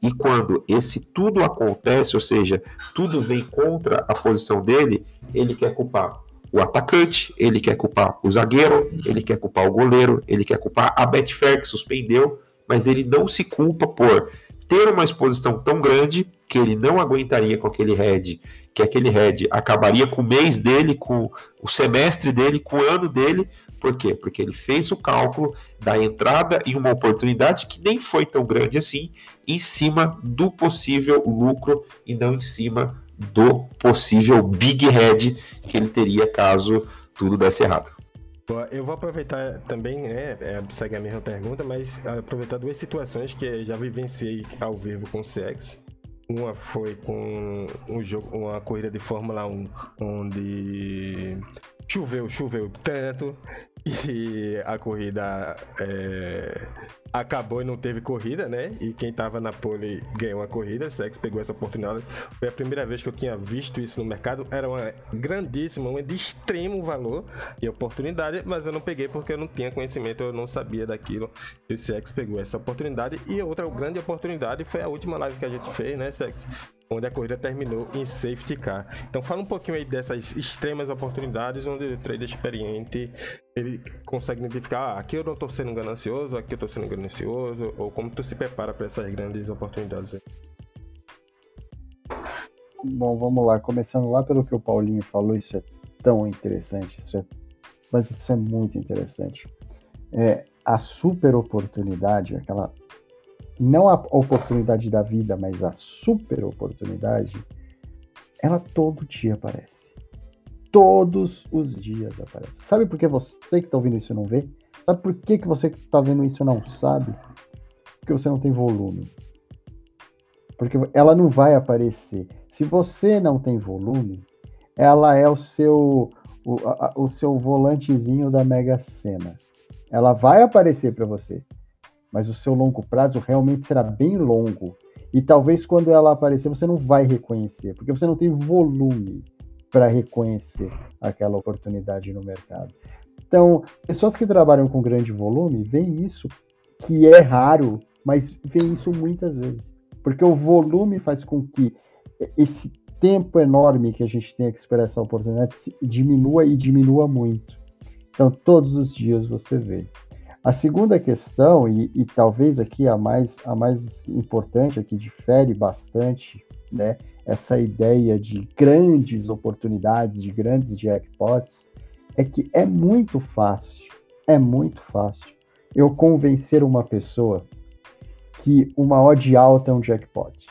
E quando esse tudo acontece, ou seja, tudo vem contra a posição dele, ele quer culpar o atacante, ele quer culpar o zagueiro, ele quer culpar o goleiro, ele quer culpar a Betfair que suspendeu, mas ele não se culpa por ter uma exposição tão grande que ele não aguentaria com aquele head, que aquele head acabaria com o mês dele, com o semestre dele, com o ano dele. Por quê? Porque ele fez o cálculo da entrada em uma oportunidade que nem foi tão grande assim, em cima do possível lucro e não em cima do possível big head que ele teria caso tudo desse errado. Eu vou aproveitar também, né, é, segue a mesma pergunta, mas aproveitar duas situações que já vivenciei ao vivo com o CX. Uma foi com um jogo, uma corrida de Fórmula 1, onde choveu, choveu tanto e a corrida é, acabou e não teve corrida, né? E quem tava na pole ganhou a corrida. Sex pegou essa oportunidade. Foi a primeira vez que eu tinha visto isso no mercado. Era uma grandíssima, uma de extremo valor e oportunidade, mas eu não peguei porque eu não tinha conhecimento, eu não sabia daquilo. E o Sex pegou essa oportunidade. E outra grande oportunidade foi a última live que a gente fez, né, Sex? Onde a corrida terminou em safety car. Então fala um pouquinho aí dessas extremas oportunidades onde o trader experiente ele consegue identificar ah, aqui eu não estou sendo ganancioso, aqui eu estou sendo ganancioso, ou como tu se prepara para essas grandes oportunidades aí. Bom, vamos lá, começando lá pelo que o Paulinho falou, isso é tão interessante, isso é, mas isso é muito interessante. É, a super oportunidade, aquela não a oportunidade da vida, mas a super oportunidade, ela todo dia aparece. Todos os dias aparece. Sabe por que você que está ouvindo isso não vê? Sabe por que, que você que está vendo isso não sabe? Porque você não tem volume. Porque ela não vai aparecer. Se você não tem volume, ela é o seu o, a, o seu volantezinho da Mega Sena. Ela vai aparecer para você, mas o seu longo prazo realmente será bem longo. E talvez quando ela aparecer você não vai reconhecer, porque você não tem volume para reconhecer aquela oportunidade no mercado. Então, pessoas que trabalham com grande volume veem isso, que é raro, mas veem isso muitas vezes. Porque o volume faz com que esse tempo enorme que a gente tem que esperar essa oportunidade diminua e diminua muito. Então, todos os dias você vê. A segunda questão, e, e, talvez aqui a mais, a mais importante, aqui difere bastante, né, essa ideia de grandes oportunidades, de grandes jackpots, é que é muito fácil, é muito fácil eu convencer uma pessoa que uma odd alta é um jackpot.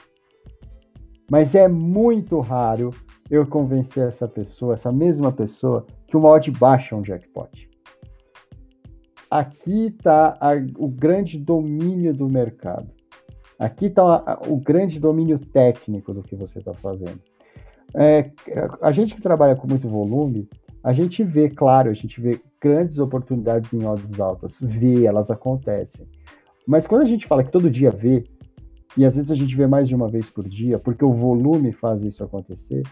Mas é muito raro eu convencer essa pessoa, essa mesma pessoa, que uma odd baixa é um jackpot. Aqui está o grande domínio do mercado. Aqui está o grande domínio técnico do que você está fazendo. É, a gente que trabalha com muito volume, a gente vê, claro, a gente vê grandes oportunidades em odds altas, vê, elas acontecem. Mas quando a gente fala que todo dia vê, e às vezes a gente vê mais de uma vez por dia, porque o volume faz isso acontecer,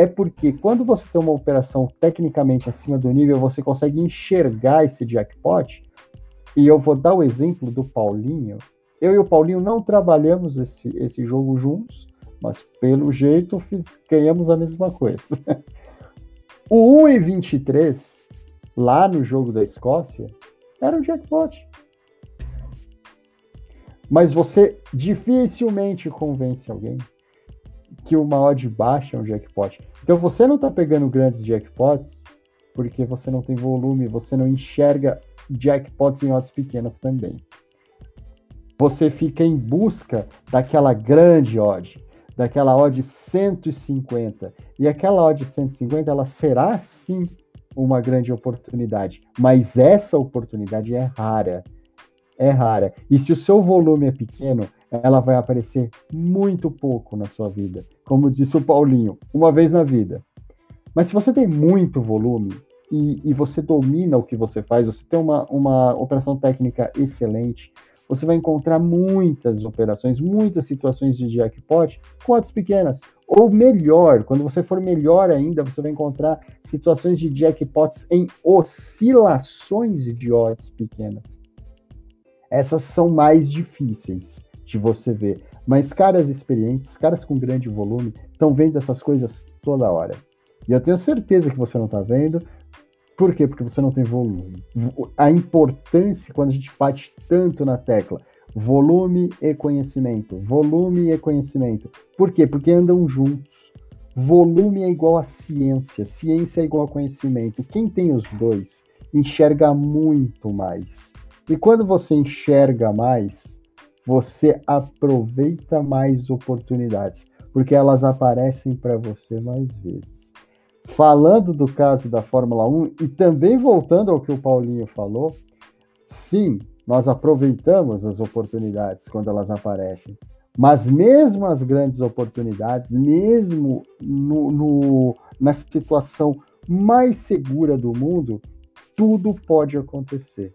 é porque quando você tem uma operação tecnicamente acima do nível, você consegue enxergar esse jackpot. E eu vou dar o exemplo do Paulinho. Eu e o Paulinho não trabalhamos esse, esse jogo juntos, mas pelo jeito fiz, ganhamos a mesma coisa. o 1,23 lá no jogo da Escócia era um jackpot mas você dificilmente convence alguém que uma odd baixa é um jackpot. Então você não está pegando grandes jackpots porque você não tem volume, você não enxerga jackpots em odds pequenas também. Você fica em busca daquela grande odd, daquela odd 150. E aquela odd 150, ela será sim uma grande oportunidade, mas essa oportunidade é rara é rara. E se o seu volume é pequeno, ela vai aparecer muito pouco na sua vida. Como disse o Paulinho, uma vez na vida. Mas se você tem muito volume e, e você domina o que você faz, você tem uma, uma operação técnica excelente, você vai encontrar muitas operações, muitas situações de jackpot com odds pequenas. Ou melhor, quando você for melhor ainda, você vai encontrar situações de jackpots em oscilações de odds pequenas essas são mais difíceis de você ver. Mas caras experientes, caras com grande volume, estão vendo essas coisas toda hora. E eu tenho certeza que você não está vendo. Por quê? Porque você não tem volume. A importância, quando a gente bate tanto na tecla, volume e conhecimento, volume e conhecimento. Por quê? Porque andam juntos. Volume é igual a ciência, ciência é igual a conhecimento. Quem tem os dois enxerga muito mais. E quando você enxerga mais, você aproveita mais oportunidades, porque elas aparecem para você mais vezes. Falando do caso da Fórmula 1 e também voltando ao que o Paulinho falou, sim, nós aproveitamos as oportunidades quando elas aparecem. Mas mesmo as grandes oportunidades, mesmo no, no, na situação mais segura do mundo, tudo pode acontecer.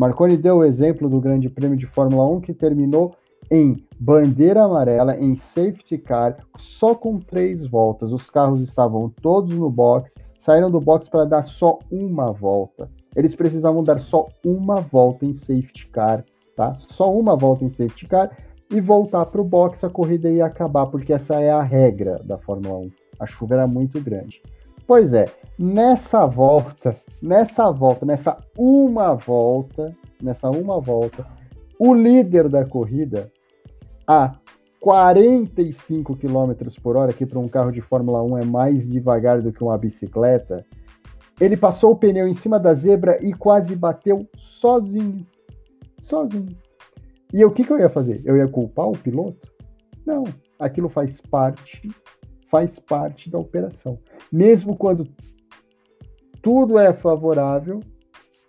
Marconi deu o exemplo do Grande Prêmio de Fórmula 1 que terminou em bandeira amarela, em safety car, só com três voltas. Os carros estavam todos no box, saíram do box para dar só uma volta. Eles precisavam dar só uma volta em safety car, tá? Só uma volta em safety car e voltar para o box, a corrida ia acabar, porque essa é a regra da Fórmula 1. A chuva era muito grande. Pois é, nessa volta, nessa volta, nessa uma volta, nessa uma volta, o líder da corrida a 45 km por hora, que para um carro de Fórmula 1 é mais devagar do que uma bicicleta, ele passou o pneu em cima da zebra e quase bateu sozinho. Sozinho. E o que, que eu ia fazer? Eu ia culpar o piloto? Não, aquilo faz parte, faz parte da operação. Mesmo quando tudo é favorável,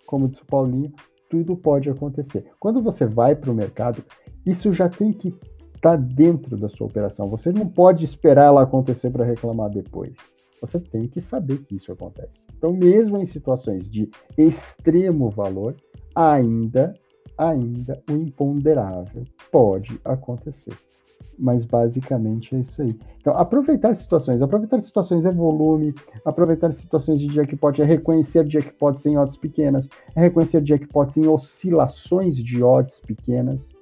como disse o Paulinho, tudo pode acontecer. Quando você vai para o mercado, isso já tem que estar tá dentro da sua operação. Você não pode esperar ela acontecer para reclamar depois. Você tem que saber que isso acontece. Então, mesmo em situações de extremo valor, ainda, ainda o imponderável pode acontecer. Mas basicamente é isso aí. Então, aproveitar situações. Aproveitar situações é volume, aproveitar situações de jackpot é reconhecer jackpots em odds pequenas, é reconhecer jackpots em oscilações de odds pequenas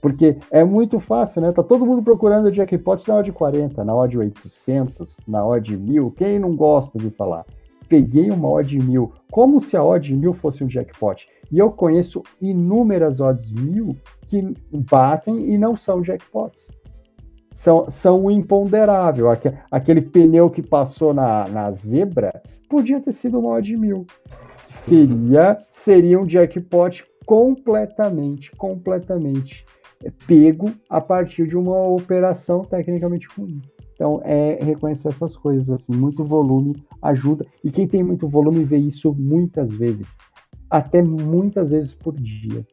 porque é muito fácil, né? Tá todo mundo procurando jackpot na odd 40, na odd 800, na odd 1000. Quem não gosta de falar? Peguei uma odd 1000, como se a odd 1000 fosse um jackpot. E eu conheço inúmeras odds 1000 que batem e não são jackpots. São, são um imponderável. Aquele pneu que passou na, na zebra podia ter sido uma odd 1000. Seria, seria um jackpot completamente, completamente pego a partir de uma operação tecnicamente ruim. Então, é reconhecer essas coisas, assim, muito volume ajuda. E quem tem muito volume vê isso muitas vezes, até muitas vezes por dia.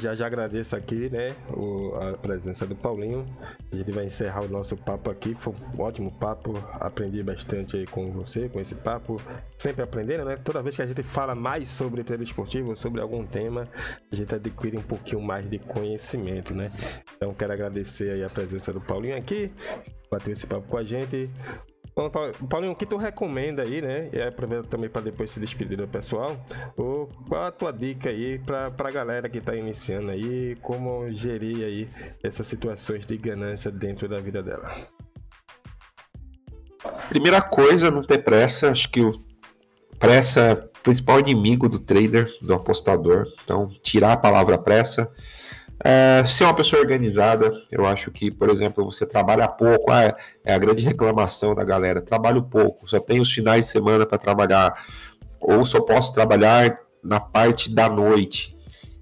Já já agradeço aqui, né, o, a presença do Paulinho. A gente vai encerrar o nosso papo aqui. Foi um ótimo papo. Aprendi bastante aí com você, com esse papo. Sempre aprendendo, né? Toda vez que a gente fala mais sobre treino esportivo, sobre algum tema, a gente adquire um pouquinho mais de conhecimento, né? Então quero agradecer aí a presença do Paulinho aqui, bateu esse papo com a gente. Paulinho, o que tu recomenda aí, né? E aproveita também para depois se despedir do pessoal. O, qual a tua dica aí para a galera que está iniciando aí, como gerir aí essas situações de ganância dentro da vida dela? Primeira coisa, não ter pressa. Acho que o pressa é o principal inimigo do trader, do apostador. Então, tirar a palavra pressa é, ser uma pessoa organizada, eu acho que, por exemplo, você trabalha pouco, ah, é a grande reclamação da galera, trabalho pouco, só tenho os finais de semana para trabalhar, ou só posso trabalhar na parte da noite.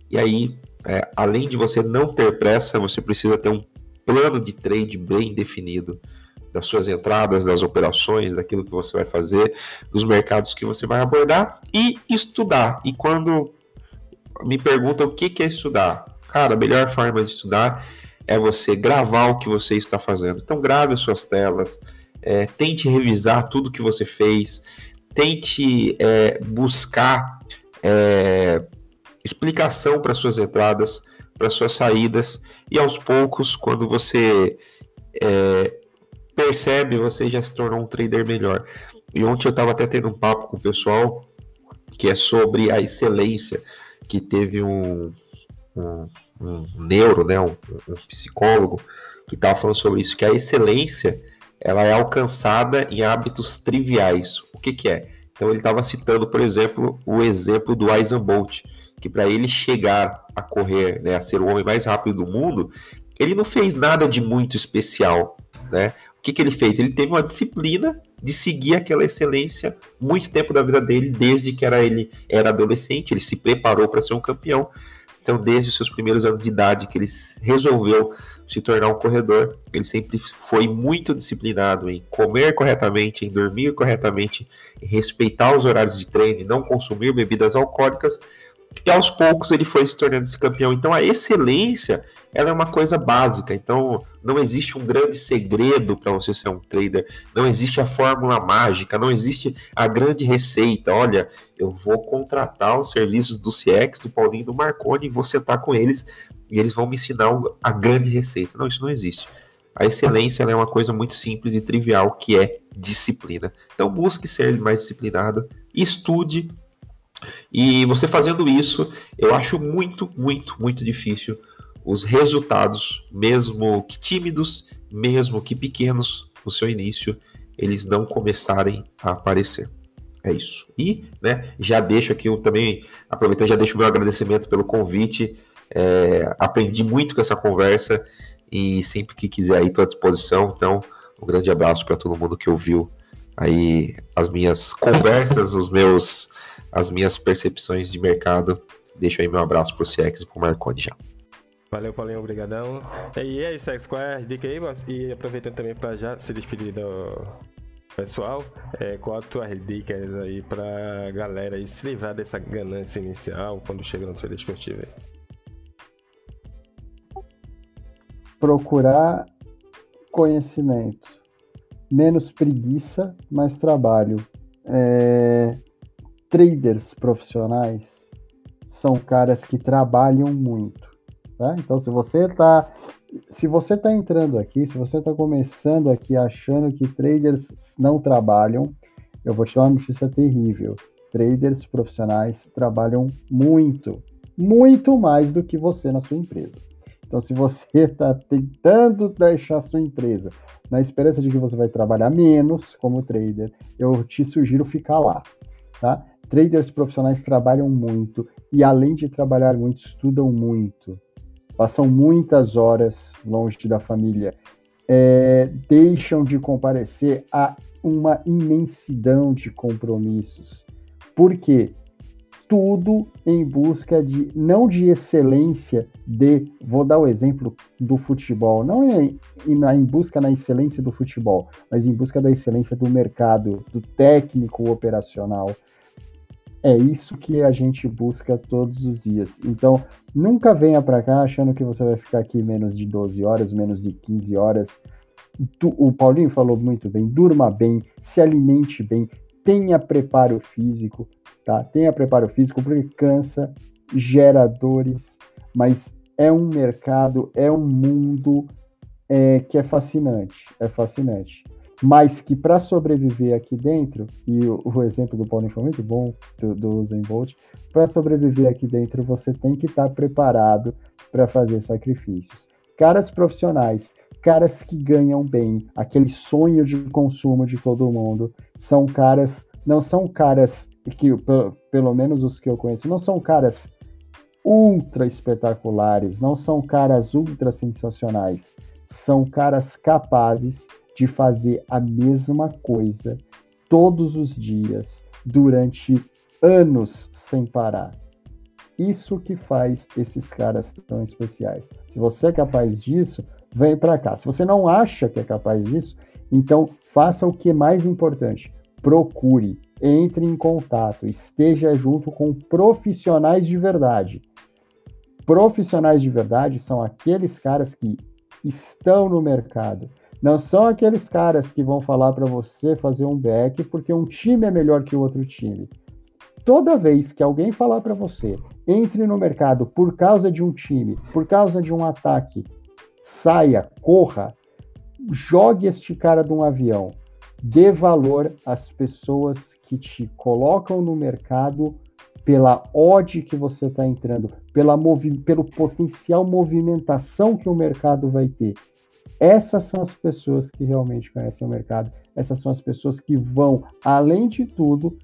E aí, é, além de você não ter pressa, você precisa ter um plano de trade bem definido das suas entradas, das operações, daquilo que você vai fazer, dos mercados que você vai abordar e estudar. E quando me perguntam o que é estudar, Cara, a melhor forma de estudar é você gravar o que você está fazendo. Então, grave as suas telas, é, tente revisar tudo que você fez, tente é, buscar é, explicação para suas entradas, para suas saídas, e aos poucos, quando você é, percebe, você já se tornou um trader melhor. E ontem eu estava até tendo um papo com o pessoal que é sobre a excelência, que teve um, um, um neuro, né, um, um psicólogo, que estava falando sobre isso, que a excelência ela é alcançada em hábitos triviais. O que, que é? Então ele estava citando, por exemplo, o exemplo do Usain Bolt, que para ele chegar a correr, né, a ser o homem mais rápido do mundo, ele não fez nada de muito especial, né? O que, que ele fez? Ele teve uma disciplina de seguir aquela excelência muito tempo da vida dele, desde que era ele era adolescente, ele se preparou para ser um campeão. Então, desde os seus primeiros anos de idade, que ele resolveu se tornar um corredor, ele sempre foi muito disciplinado em comer corretamente, em dormir corretamente, em respeitar os horários de treino, não consumir bebidas alcoólicas. E aos poucos ele foi se tornando esse campeão. Então, a excelência ela é uma coisa básica. Então, não existe um grande segredo para você ser um trader. Não existe a fórmula mágica, não existe a grande receita. Olha, eu vou contratar os serviços do CX, do Paulinho do Marconi, e vou sentar com eles e eles vão me ensinar a grande receita. Não, isso não existe. A excelência é uma coisa muito simples e trivial que é disciplina. Então busque ser mais disciplinado, estude. E você fazendo isso, eu acho muito, muito, muito difícil os resultados, mesmo que tímidos, mesmo que pequenos no seu início, eles não começarem a aparecer. É isso. E, né, já deixo aqui eu também, aproveitando, já deixo o meu agradecimento pelo convite. É, aprendi muito com essa conversa E sempre que quiser aí, estou à disposição. Então, um grande abraço para todo mundo que ouviu aí as minhas conversas, os meus, as minhas percepções de mercado. Deixo aí meu abraço pro CX e pro Marconi já. Valeu, Paulinho, obrigadão. E aí, Sex, qual é a dica aí? E aproveitando também para já se despedir do pessoal, é, qual as tuas dicas aí pra galera aí se livrar dessa ganância inicial quando chega no seu dispositivo aí? Procurar conhecimento. Menos preguiça, mais trabalho. É... Traders profissionais são caras que trabalham muito Tá? Então, se você está se você está entrando aqui, se você está começando aqui achando que traders não trabalham, eu vou te dar uma notícia terrível. Traders profissionais trabalham muito, muito mais do que você na sua empresa. Então, se você está tentando deixar a sua empresa na esperança de que você vai trabalhar menos como trader, eu te sugiro ficar lá, tá? Traders profissionais trabalham muito e, além de trabalhar muito, estudam muito passam muitas horas longe da família, é, deixam de comparecer a uma imensidão de compromissos. Por quê? Tudo em busca de, não de excelência de, vou dar o exemplo do futebol, não em, em, em busca na excelência do futebol, mas em busca da excelência do mercado, do técnico operacional, é isso que a gente busca todos os dias. Então, nunca venha para cá achando que você vai ficar aqui menos de 12 horas, menos de 15 horas. O Paulinho falou muito bem, durma bem, se alimente bem, tenha preparo físico, tá? Tenha preparo físico porque cansa, gera dores, mas é um mercado, é um mundo é, que é fascinante, é fascinante mas que para sobreviver aqui dentro, e o, o, exemplo do Paulinho foi muito bom, do, do Zen Bolt, para sobreviver aqui dentro você tem que estar tá preparado para fazer sacrifícios. Caras profissionais, caras que ganham bem, aquele sonho de consumo de todo mundo, são caras, não são caras que, pelo, pelo menos os que eu conheço, não são caras ultra espetaculares, não são caras ultra sensacionais, são caras capazes de fazer a mesma coisa todos os dias, durante anos sem parar. Isso que faz esses caras tão especiais. Se você é capaz disso, vem para cá. Se você não acha que é capaz disso, então faça o que é mais importante. Procure, entre em contato, esteja junto com profissionais de verdade. Profissionais de verdade são aqueles caras que estão no mercado, não são aqueles caras que vão falar para você fazer um back porque um time é melhor que o outro time. Toda vez que alguém falar para você, entre no mercado por causa de um time, por causa de um ataque, saia, corra, jogue este cara de um avião. Dê valor às pessoas que te colocam no mercado pela odd que você está entrando, pela pelo potencial movimentação que o mercado vai ter. Essas são as pessoas que realmente conhecem o mercado, essas são as pessoas que vão, além de tudo,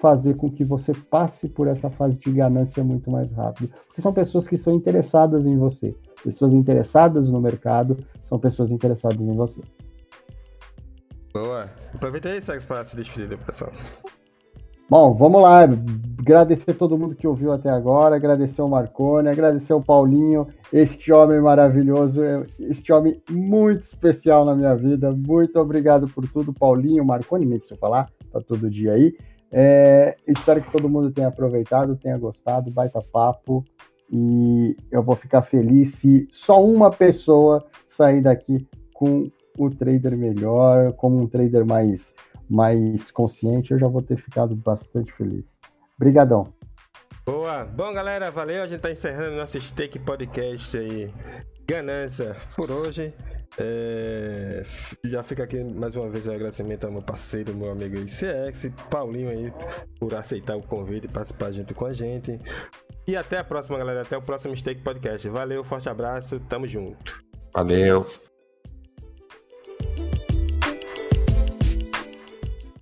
fazer com que você passe por essa fase de ganância muito mais rápido. Porque são pessoas que são interessadas em você. Pessoas interessadas no mercado são pessoas interessadas em você. Boa. Aproveita aí, Sex, para se despedir, pessoal. Bom, vamos lá. Agradecer todo mundo que ouviu até agora, agradecer o Marcone, agradecer o Paulinho, este homem maravilhoso, este homem muito especial na minha vida. Muito obrigado por tudo, Paulinho, Marcone, nem preciso falar, tá todo dia aí. É, espero que todo mundo tenha aproveitado, tenha gostado, baita papo. E eu vou ficar feliz se só uma pessoa sair daqui com o trader melhor, como um trader mais mais consciente, eu já vou ter ficado bastante feliz. Obrigadão. Boa. Bom, galera, valeu. A gente tá encerrando nosso Steak Podcast aí. Ganância por hoje. É... Já fica aqui mais uma vez o agradecimento ao meu parceiro, meu amigo ICX, Paulinho aí, por aceitar o convite e participar junto com a gente. E até a próxima, galera. Até o próximo Steak Podcast. Valeu, forte abraço, tamo junto. Valeu.